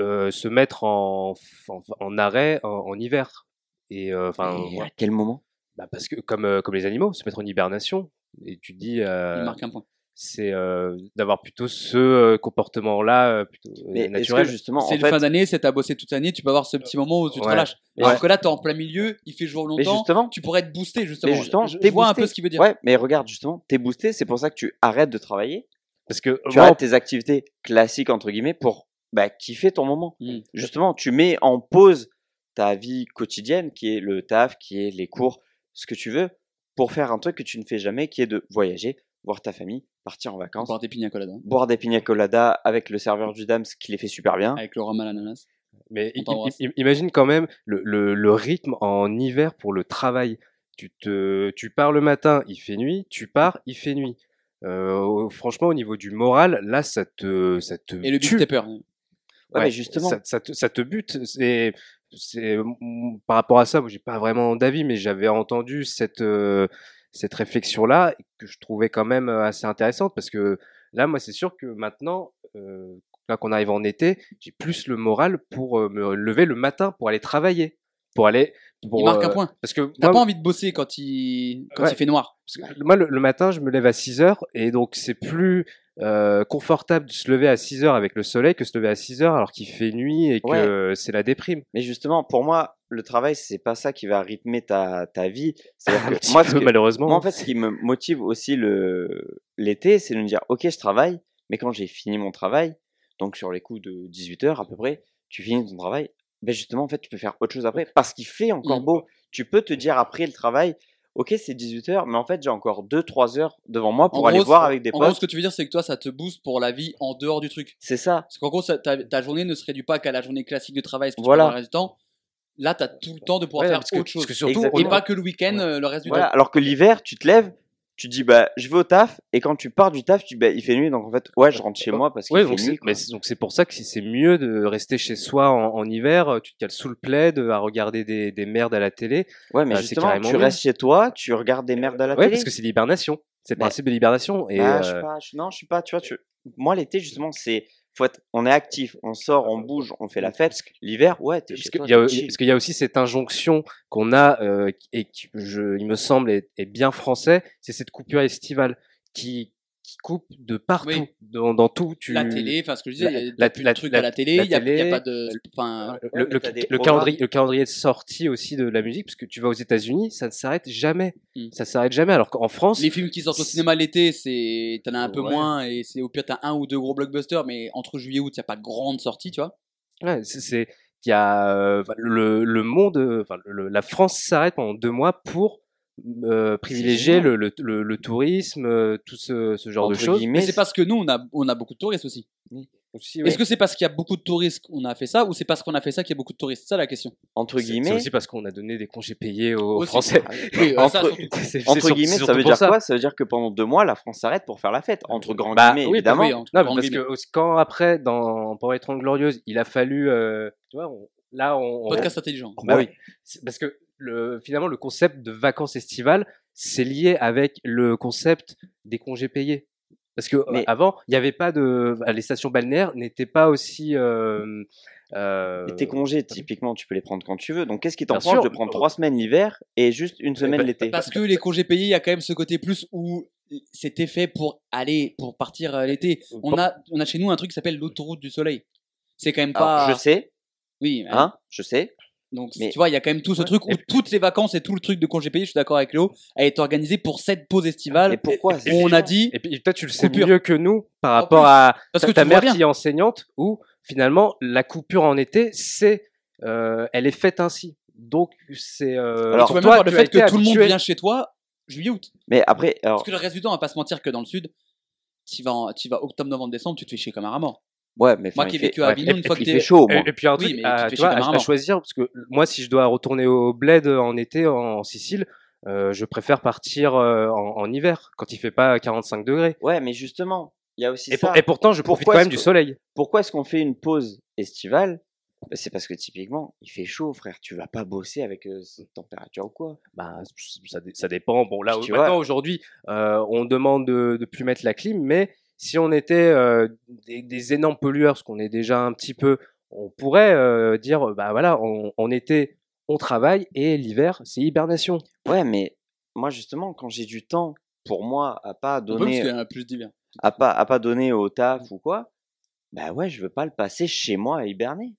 euh, se mettre en, en, en arrêt en, en hiver. Et euh, Et à quel moment? Bah, parce que comme, euh, comme les animaux, se mettre en hibernation. Et tu dis, euh, Il marque un point. C'est euh, d'avoir plutôt ce euh, comportement-là euh, plutôt Mais que naturel. justement, en C'est une fait, fin d'année, c'est t'as bossé toute l'année, tu peux avoir ce petit moment où tu te Ouais. relâches. Alors que là, t'es en plein milieu, il fait jour mais longtemps, justement, tu pourrais être boosté justement. mais justement, je, vois un peu ce qu'il veut dire. Ouais, mais regarde, justement, t'es boosté, c'est pour ça que tu arrêtes de travailler, Parce que tu moi, arrêtes tes activités classiques, entre guillemets, pour bah, kiffer ton moment. Mm. Justement, tu mets en pause ta vie quotidienne, qui est le taf, qui est les cours, ce que tu veux, pour faire un truc que tu ne fais jamais, qui est de voyager, voir ta famille, partir en vacances, Boire des pina coladas boire des pina coladas avec le serveur du Dams qui les fait super bien. avec le rhum à l'ananas. Mais imagine quand même le, le- le rythme en hiver pour le travail. Tu, te, tu pars le matin, il fait nuit, tu pars, il fait nuit. Euh, franchement, au niveau du moral, là, ça te, ça te Et le big tue. stepper. Ouais, justement, ça, ça te, ça te bute. C'est, c'est, par rapport à ça, moi, j'ai pas vraiment d'avis, mais j'avais entendu cette, euh, cette réflexion-là que je trouvais quand même assez intéressante parce que là, moi, c'est sûr que maintenant, euh, là qu'on arrive en été, j'ai plus le moral pour euh, me lever le matin pour aller travailler, pour aller. Pour, Il marque un point. Parce que T'as pas envie de bosser quand il, quand Ouais. il fait noir. parce que moi, le, le matin, je me lève à 6 heures et donc c'est plus euh, confortable de se lever à 6 heures avec le soleil que se lever à 6 heures alors qu'il fait nuit et que Ouais. c'est la déprime. mais justement, pour moi, le travail, c'est pas ça qui va rythmer ta, ta vie. Un que moi, peu, que- malheureusement. Moi, en fait, ce qui me motive aussi le l'été, c'est de me dire, ok, je travaille, mais quand j'ai fini mon travail, donc sur les coups de 18 heures à peu près, tu finis ton travail, ben justement, en fait, tu peux faire autre chose après, parce qu'il fait encore beau. Tu peux te dire après le travail, ok, c'est 18 heures, mais en fait, j'ai encore 2-3 heures devant moi pour En aller gros, voir avec des En gros, potes. ce que tu veux dire, c'est que toi, ça te booste pour la vie en dehors du truc. C'est ça. Parce qu'en gros, ça- ta, ta journée ne se réduit pas qu'à la journée classique de travail, ce que tu Voilà. faire le reste du temps. Là, tu as tout le temps de pouvoir Ouais, faire parce que- autre chose. parce que surtout. Et pas que le week-end, Ouais. euh, le reste du Voilà. temps. Alors que l'hiver, tu te lèves, tu dis, bah, je vais au taf, et quand tu pars du taf, tu dis, bah, il fait nuit, donc en fait, ouais, je rentre chez moi parce qu'il Ouais, fait donc c'est, nuit. quoi. mais c'est- donc c'est pour ça que si c'est mieux de rester chez soi en, en hiver, euh, tu te cales sous le plaid euh, à regarder des, des merdes à la télé. Ouais, mais Bah, c'est justement, tu mieux. restes chez toi, tu regardes des merdes à la Ouais, télé. parce que c'est l'hibernation. C'est le Bah, principe de l'hibernation. Et Ah, je euh, pas, je- non, je suis pas, tu vois, tu... moi l'été justement, c'est, faut être, on est actif, on sort, on bouge, on fait la fête. L'hiver, ouais, t'es parce chez toi, y a- parce qu'il y a aussi cette injonction qu'on a euh, et qui, je, il me semble, est, est bien français, c'est cette coupure estivale qui, qui coupe de partout, Oui. dans, dans tout. Tu... La télé, enfin, ce que je disais, La- il y a la- plus la- de trucs la- à la télé, il y a, pas de. Enfin, le, le- calendrier, le calendrier de sortie aussi de la musique, parce que tu vas aux États-Unis, ça ne s'arrête jamais. Mm. Ça s'arrête jamais. Alors qu'en France, les films qui sortent au cinéma l'été, c'est t'en as un peu Ouais. moins et c'est au pire t'as un ou deux gros blockbusters, mais entre juillet et août, il n'y a pas grande sortie, tu vois. ouais, c'est- il y a euh, le, le monde, euh, enfin, le- la France s'arrête pendant deux mois pour euh, privilégier le, le, le- le tourisme, euh, tout ce, ce genre Entre de choses. guillemets, Mais c'est parce que nous, on a, on a beaucoup de touristes aussi. Aussi, Est-ce que c'est parce qu'il y a beaucoup de touristes qu'on a fait ça ou c'est parce qu'on a fait ça qu'il y a beaucoup de touristes? C'est ça la question. entre C'est- C'est guillemets, aussi parce qu'on a donné des congés payés aux Aussi. Français. Oui, euh, ça, Entre- sur- guillemets, ça veut pour dire quoi? Ça veut dire que pendant deux mois, la France s'arrête pour faire la fête. Entre grands Bah, guillemets, oui, évidemment. oui, entre Non, parce guillemets. que quand après, dans, pendant les 30 Glorieuses, il a fallu, euh, tu vois, on- là, on, on- Podcast intelligent. Bah Ouais. oui, parce que le, finalement, le concept de vacances estivales, c'est lié avec le concept des congés payés. Parce que euh, Mais- avant, il n'y avait pas de, les stations balnéaires n'étaient pas aussi. Euh, euh, Et tes congés, typiquement, tu peux les prendre quand tu veux. Donc, qu'est-ce qui t'empêche de prendre trois semaines l'hiver et juste une semaine bah, l'été Parce que les congés payés, il y a quand même ce côté plus où c'était fait pour aller, pour partir euh, l'été. On a, on a chez nous un truc qui s'appelle l'autoroute du soleil. C'est quand même Alors, pas. je sais, Oui, hein, je sais. Donc, Mais- tu vois, il y a quand même tout ce Ouais. truc où toutes les vacances et tout le truc de congés payés, je suis d'accord avec Léo, a été organisé pour cette pause estivale. Pourquoi et- où on a dit, Et puis toi, tu le sais Coupure. mieux que nous par rapport plus, à parce ta, que ta mère qui est enseignante, où finalement la coupure en été, c'est, euh, elle est faite ainsi. Donc c'est. Euh, Alors, tu vois même toi, par le fait que tout le monde vient chez toi, juillet-août. Mais après, alors, Parce que le reste du temps, on va pas se mentir que dans le sud, tu vas, en- tu vas octobre, novembre, décembre, tu te fais chier comme un rat mort. Ouais, mais Moi qui ai fait- à Avignon, une et fois il que fait t'es. chaud, moi. Et, et puis un Oui, truc mais à, tu vois, à- choisir, parce que moi, si je dois retourner au bled en été en Sicile, euh, je préfère partir euh, en, en hiver, quand il fait pas 45 degrés. Ouais, mais justement, il y a aussi Et, ça. pour- et pourtant, je profite Pourquoi quand même du soleil. Pourquoi est-ce qu'on fait une pause estivale? Bah, C'est parce que typiquement, il fait chaud, frère. Tu vas pas bosser avec euh, cette température ou quoi? Bah, ça, dé- ça dépend. Bon, là, Tu maintenant, aujourd'hui, euh, on demande de, de plus mettre la clim, mais si on était euh, des, des énormes pollueurs, ce qu'on est déjà un petit peu, on pourrait euh, dire, bah voilà, en, en été, on travaille et l'hiver, c'est hibernation. Ouais, mais moi, justement, quand j'ai du temps pour moi à pas On parce y donner. en a plus d'hiver. à pas, à pas donner au taf ou quoi, bah ouais, je veux pas le passer chez moi à hiberner.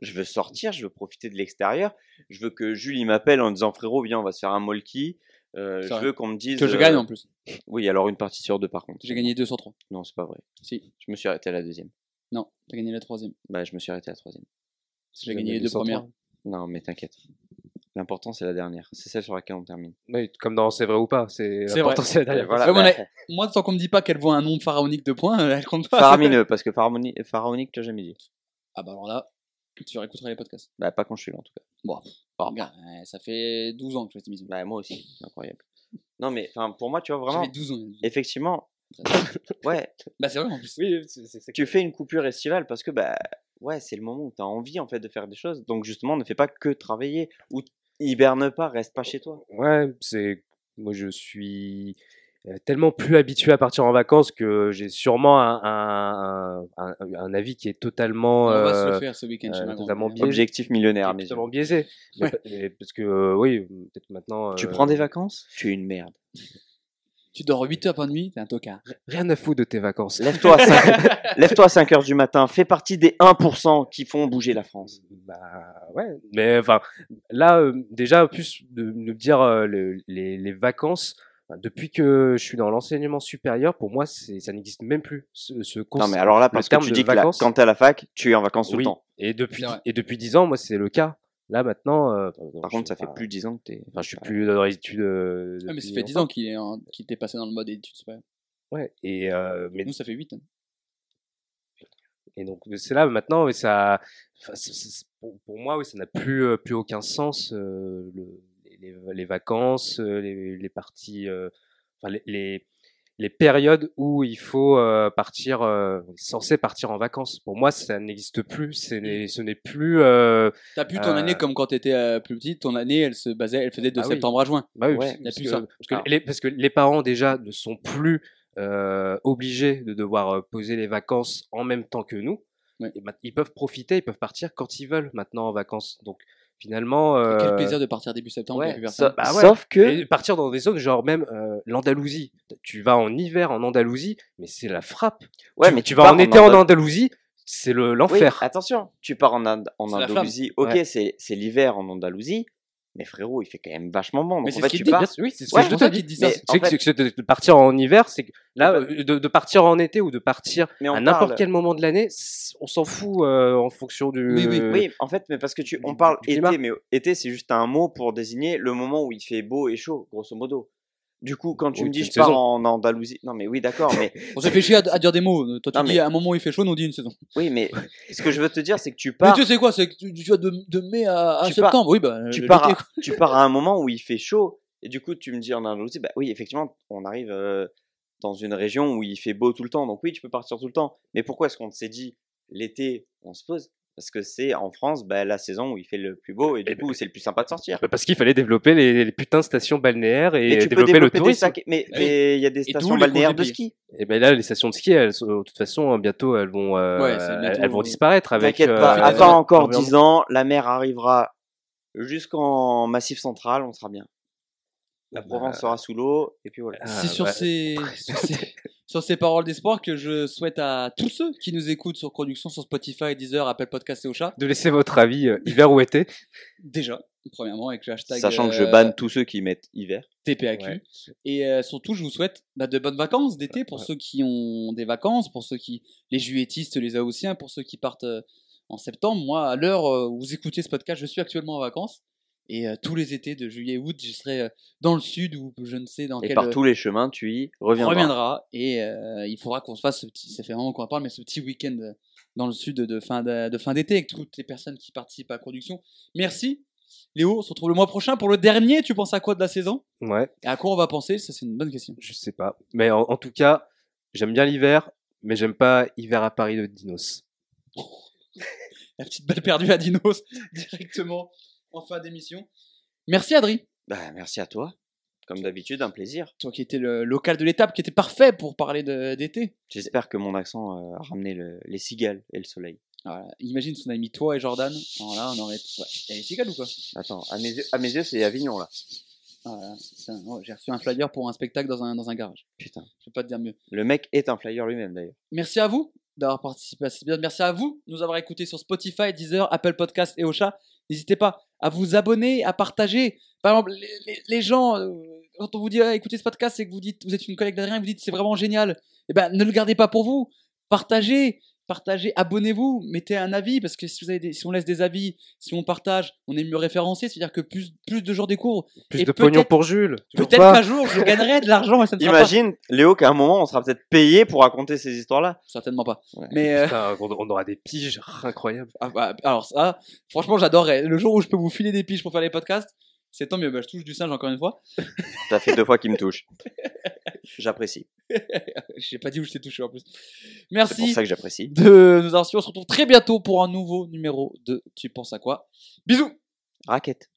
Je veux sortir, je veux profiter de l'extérieur. Je veux que Jules m'appelle en disant frérot, viens, on va se faire un molki. Euh, je veux qu'on me dise. Que je euh, gagne en plus. Oui, alors une partie sur deux par contre. J'ai gagné 2 sur 3. Non, c'est pas vrai. Si. Je me suis arrêté à la deuxième. Non, t'as gagné la troisième. Bah, je me suis arrêté à la troisième. J'ai gagné les deux premières. Non, mais t'inquiète. L'important, c'est la dernière. C'est celle sur laquelle on termine. Oui, comme dans C'est vrai ou pas. C'est l'important, vrai. c'est la dernière. Voilà. Ouais, mais on a- Moi, tant qu'on me dit pas qu'elle voit un nombre pharaonique de points, elle compte pas. Faramineux, parce que pharaoni- pharaonique, tu l'as jamais dit. Ah bah alors là, tu réécouteras les podcasts. Bah, pas quand je suis là, en tout cas. Bon, bon regarde, ça fait 12 ans que je fais cette. Bah, moi aussi. C'est incroyable. Non, mais pour moi, tu vois, vraiment, J'avais 12 ans. effectivement, ouais, Bah c'est vrai en plus. Oui, c'est- c'est- c'est- tu fais une coupure estivale parce que, bah, ouais, c'est le moment où tu as envie, en fait, de faire des choses. Donc, justement, ne fais pas que travailler ou hiberne pas, reste pas chez toi. Ouais, c'est. Moi, je suis tellement plus habitué à partir en vacances que j'ai sûrement un, un, un, un- avis qui est totalement. On va se euh, le faire ce week-end chez euh, totalement biaisé. Objectif millionnaire yeux. totalement biaisé. Mais Ouais. pa- mais parce que, euh, oui, peut-être maintenant. Tu euh, prends des vacances? Tu es une merde. Tu dors 8 heures par nuit, t'es un tocard. Rien à foutre de tes vacances. Lève-toi à 5, Lève-toi à 5 heures du matin. Fais partie des 1% qui font bouger la France. Bah ouais, mais enfin là euh, déjà plus de, me dire euh, le- les, les vacances. Depuis que je suis dans l'enseignement supérieur, pour moi, c'est ça n'existe même plus. Ce, ce Non, concept- mais alors là, parce que tu dis que là, quand t'es à la fac, tu es en vacances tout oui. le temps. Et depuis C'est et depuis dix ans, moi, c'est le cas. Là maintenant, euh, non, Par contre, ça fait plus de 10 ans que t'es. Enfin, je suis plus dans les études. euh, Ah, mais ça fait 10 longtemps. ans qu'il est en- qu'il t'est passé dans le mode études supérieures. Ouais. Et euh, mais Nous, ça fait 8. Et donc c'est là maintenant, mais ça, enfin, c'est- c'est- pour, pour moi, oui, ça n'a plus euh, plus aucun sens. euh, le- les, les vacances, euh, les, les parties, euh, enfin les, les périodes où il faut euh, partir, on est censé partir en vacances. Pour moi, ça n'existe plus. Ce n'est ce n'est plus. euh, T'as plus ton année comme quand t'étais euh, plus petite. Ton année, elle se basait, elle faisait de Ah oui. septembre à juin. Bah oui, Ouais, parce- que, ça. parce, que Ah. les, parce que les parents déjà ne sont plus euh, obligés de devoir poser les vacances en même temps que nous. Ouais. Et mat- ils peuvent profiter, ils peuvent partir quand ils veulent maintenant en vacances. Donc finalement, euh, Quel plaisir de partir début septembre. ouais, ça- Bah ouais. Sauf que. et partir dans des zones genre même euh, l'Andalousie. Tu vas en hiver en Andalousie, mais c'est la frappe. Ouais, tu, mais tu vas en été en Andal- Andalousie, c'est le Oui, l'enfer. attention, tu pars en, Ind- en Andalousie. Ok, Ouais. c'est c'est l'hiver en Andalousie, mais frérot, il fait quand même vachement bon. Donc Mais en c'est fait, ce tu dit, pars. Oui, c'est ce Ouais, que je te dis. C'est en fait- que de, partir en hiver, c'est que là, euh, de, de partir en été ou de partir Mais à n'importe parle- quel moment de l'année, on s'en fout euh, en fonction du. Oui, oui, Oui, en fait, mais parce que tu, on parle été, mais été, c'est juste un mot pour désigner le moment où il fait beau et chaud, grosso modo. Du coup, quand tu Oui, me dis je pars saison. en Andalousie, non mais oui, d'accord, mais On s'est fait chier à, à dire des mots. Toi, tu Non, dis mais- à un moment où il fait chaud, nous on dit une saison. oui, mais ce que je veux te dire, c'est que tu Mais pars, tu sais quoi, c'est que tu, tu vas de, de mai à, à Tu pars- septembre. Oui, bah. tu pars, à, tu pars à un moment où il fait chaud, et du coup, tu me dis en Andalousie, bah oui, effectivement, on arrive euh, dans une région où il fait beau tout le temps, donc oui, tu peux partir tout le temps. Mais pourquoi est-ce qu'on s'est dit l'été, on se pose Parce que c'est en France, bah, la saison où il fait le plus beau, et du Eh coup, c'est le plus sympa de sortir. Bah, Parce qu'il fallait développer les, les putains de stations balnéaires et Mais tu peux développer, développer le des tourisme. sacs, mais il y a des stations balnéaires de ski. Et ben là, les stations de ski, elles, sont- de toute façon, bientôt, elles vont, euh, Ouais, bientôt- elles vont disparaître avec. T'inquiète euh, pas, attends encore l'environnement. 10 ans, la mer arrivera jusqu'en Massif Central, on sera bien. La Bah, Provence sera sous l'eau, et puis voilà. Ah, C'est sur, ces, sur, ces, paroles d'espoir que je souhaite à tous ceux qui nous écoutent sur Production, sur Spotify, Deezer, Apple Podcast et Ocha, De laisser votre avis, euh, hiver ou été. déjà, premièrement, avec le hashtag Sachant que je euh, banne tous ceux qui mettent hiver. TPAQ. Ouais. Et euh, surtout, je vous souhaite bah, de bonnes vacances d'été pour Ouais. ceux qui ont des vacances, pour ceux qui, les juilletistes, les haussiens, pour ceux qui partent euh, en septembre. Moi, à l'heure où vous écoutez ce podcast, je suis actuellement en vacances. Et euh, tous les étés de juillet et août, je serai euh, dans le sud ou je ne sais dans Et quel par tous les chemins, tu y reviendras. reviendra. Et euh, il faudra qu'on se fasse ce petit, ça fait vraiment qu'on en parle, mais ce petit week-end euh, dans le sud de fin de, de fin d'été avec toutes les personnes qui participent à la production. Merci. Léo, on se retrouve le mois prochain pour le dernier. Tu penses à quoi de la saison? Ouais, Et à quoi on va penser? Ça, c'est une bonne question. je sais pas. Mais en, en tout cas, j'aime bien l'hiver, mais j'aime pas hiver à Paris de Dinos. La petite balle perdue à Dinos directement en fin d'émission. Merci Adri, Bah, merci à toi. Comme d'habitude, un plaisir. toi qui étais le local de l'étape, qui était parfait pour parler d'été. J'espère que mon accent euh, a ramené le- les cigales et le soleil. Voilà. Imagine si on avait mis toi et Jordan. Alors là, on aurait. Ouais. Il y a les cigales ou quoi? Attends, à mes yeux, à mes yeux c'est Avignon là. Ah, oh, J'ai reçu un flyer pour un spectacle dans un, dans un garage. Putain. Je peux pas te dire mieux. Le mec est un flyer lui-même d'ailleurs. Merci à vous d'avoir participé à cet épisode. Merci à vous de nous avoir écoutés sur Spotify, Deezer, Apple Podcast et Ocha. N'hésitez pas à vous abonner, à partager. Par exemple, les, gens, euh, quand on vous dit ah, écoutez ce podcast, c'est que vous dites vous êtes une collègue d'Adrien, vous dites c'est vraiment génial. Eh ben, ne le gardez pas pour vous. Partagez, partagez, abonnez-vous, mettez un avis parce que si, vous avez des- si on laisse des avis, si on partage, on est mieux référencé. C'est-à-dire que plus, plus de gens découvrent. Plus Et de pognon pour Jules. Peut-être pas. qu'un jour je gagnerai de l'argent pas. Imagine, Léo, qu'à un moment, on sera peut-être payé pour raconter ces histoires-là. Certainement pas. Ouais. Mais euh, Putain, on on aura des piges incroyables. Ah bah, alors ça, franchement, j'adorerais. Le jour où je peux vous filer des piges pour faire les podcasts, c'est tant mieux. Bah, je touche du singe encore une fois. Ça fait deux fois qu'il me touche. J'apprécie. J'ai pas dit où je t'ai touché en plus. C'est pour Merci ça que j'apprécie. de nous avoir suivis. On se retrouve très bientôt pour un nouveau numéro de Tu penses à quoi? Bisous Raquette.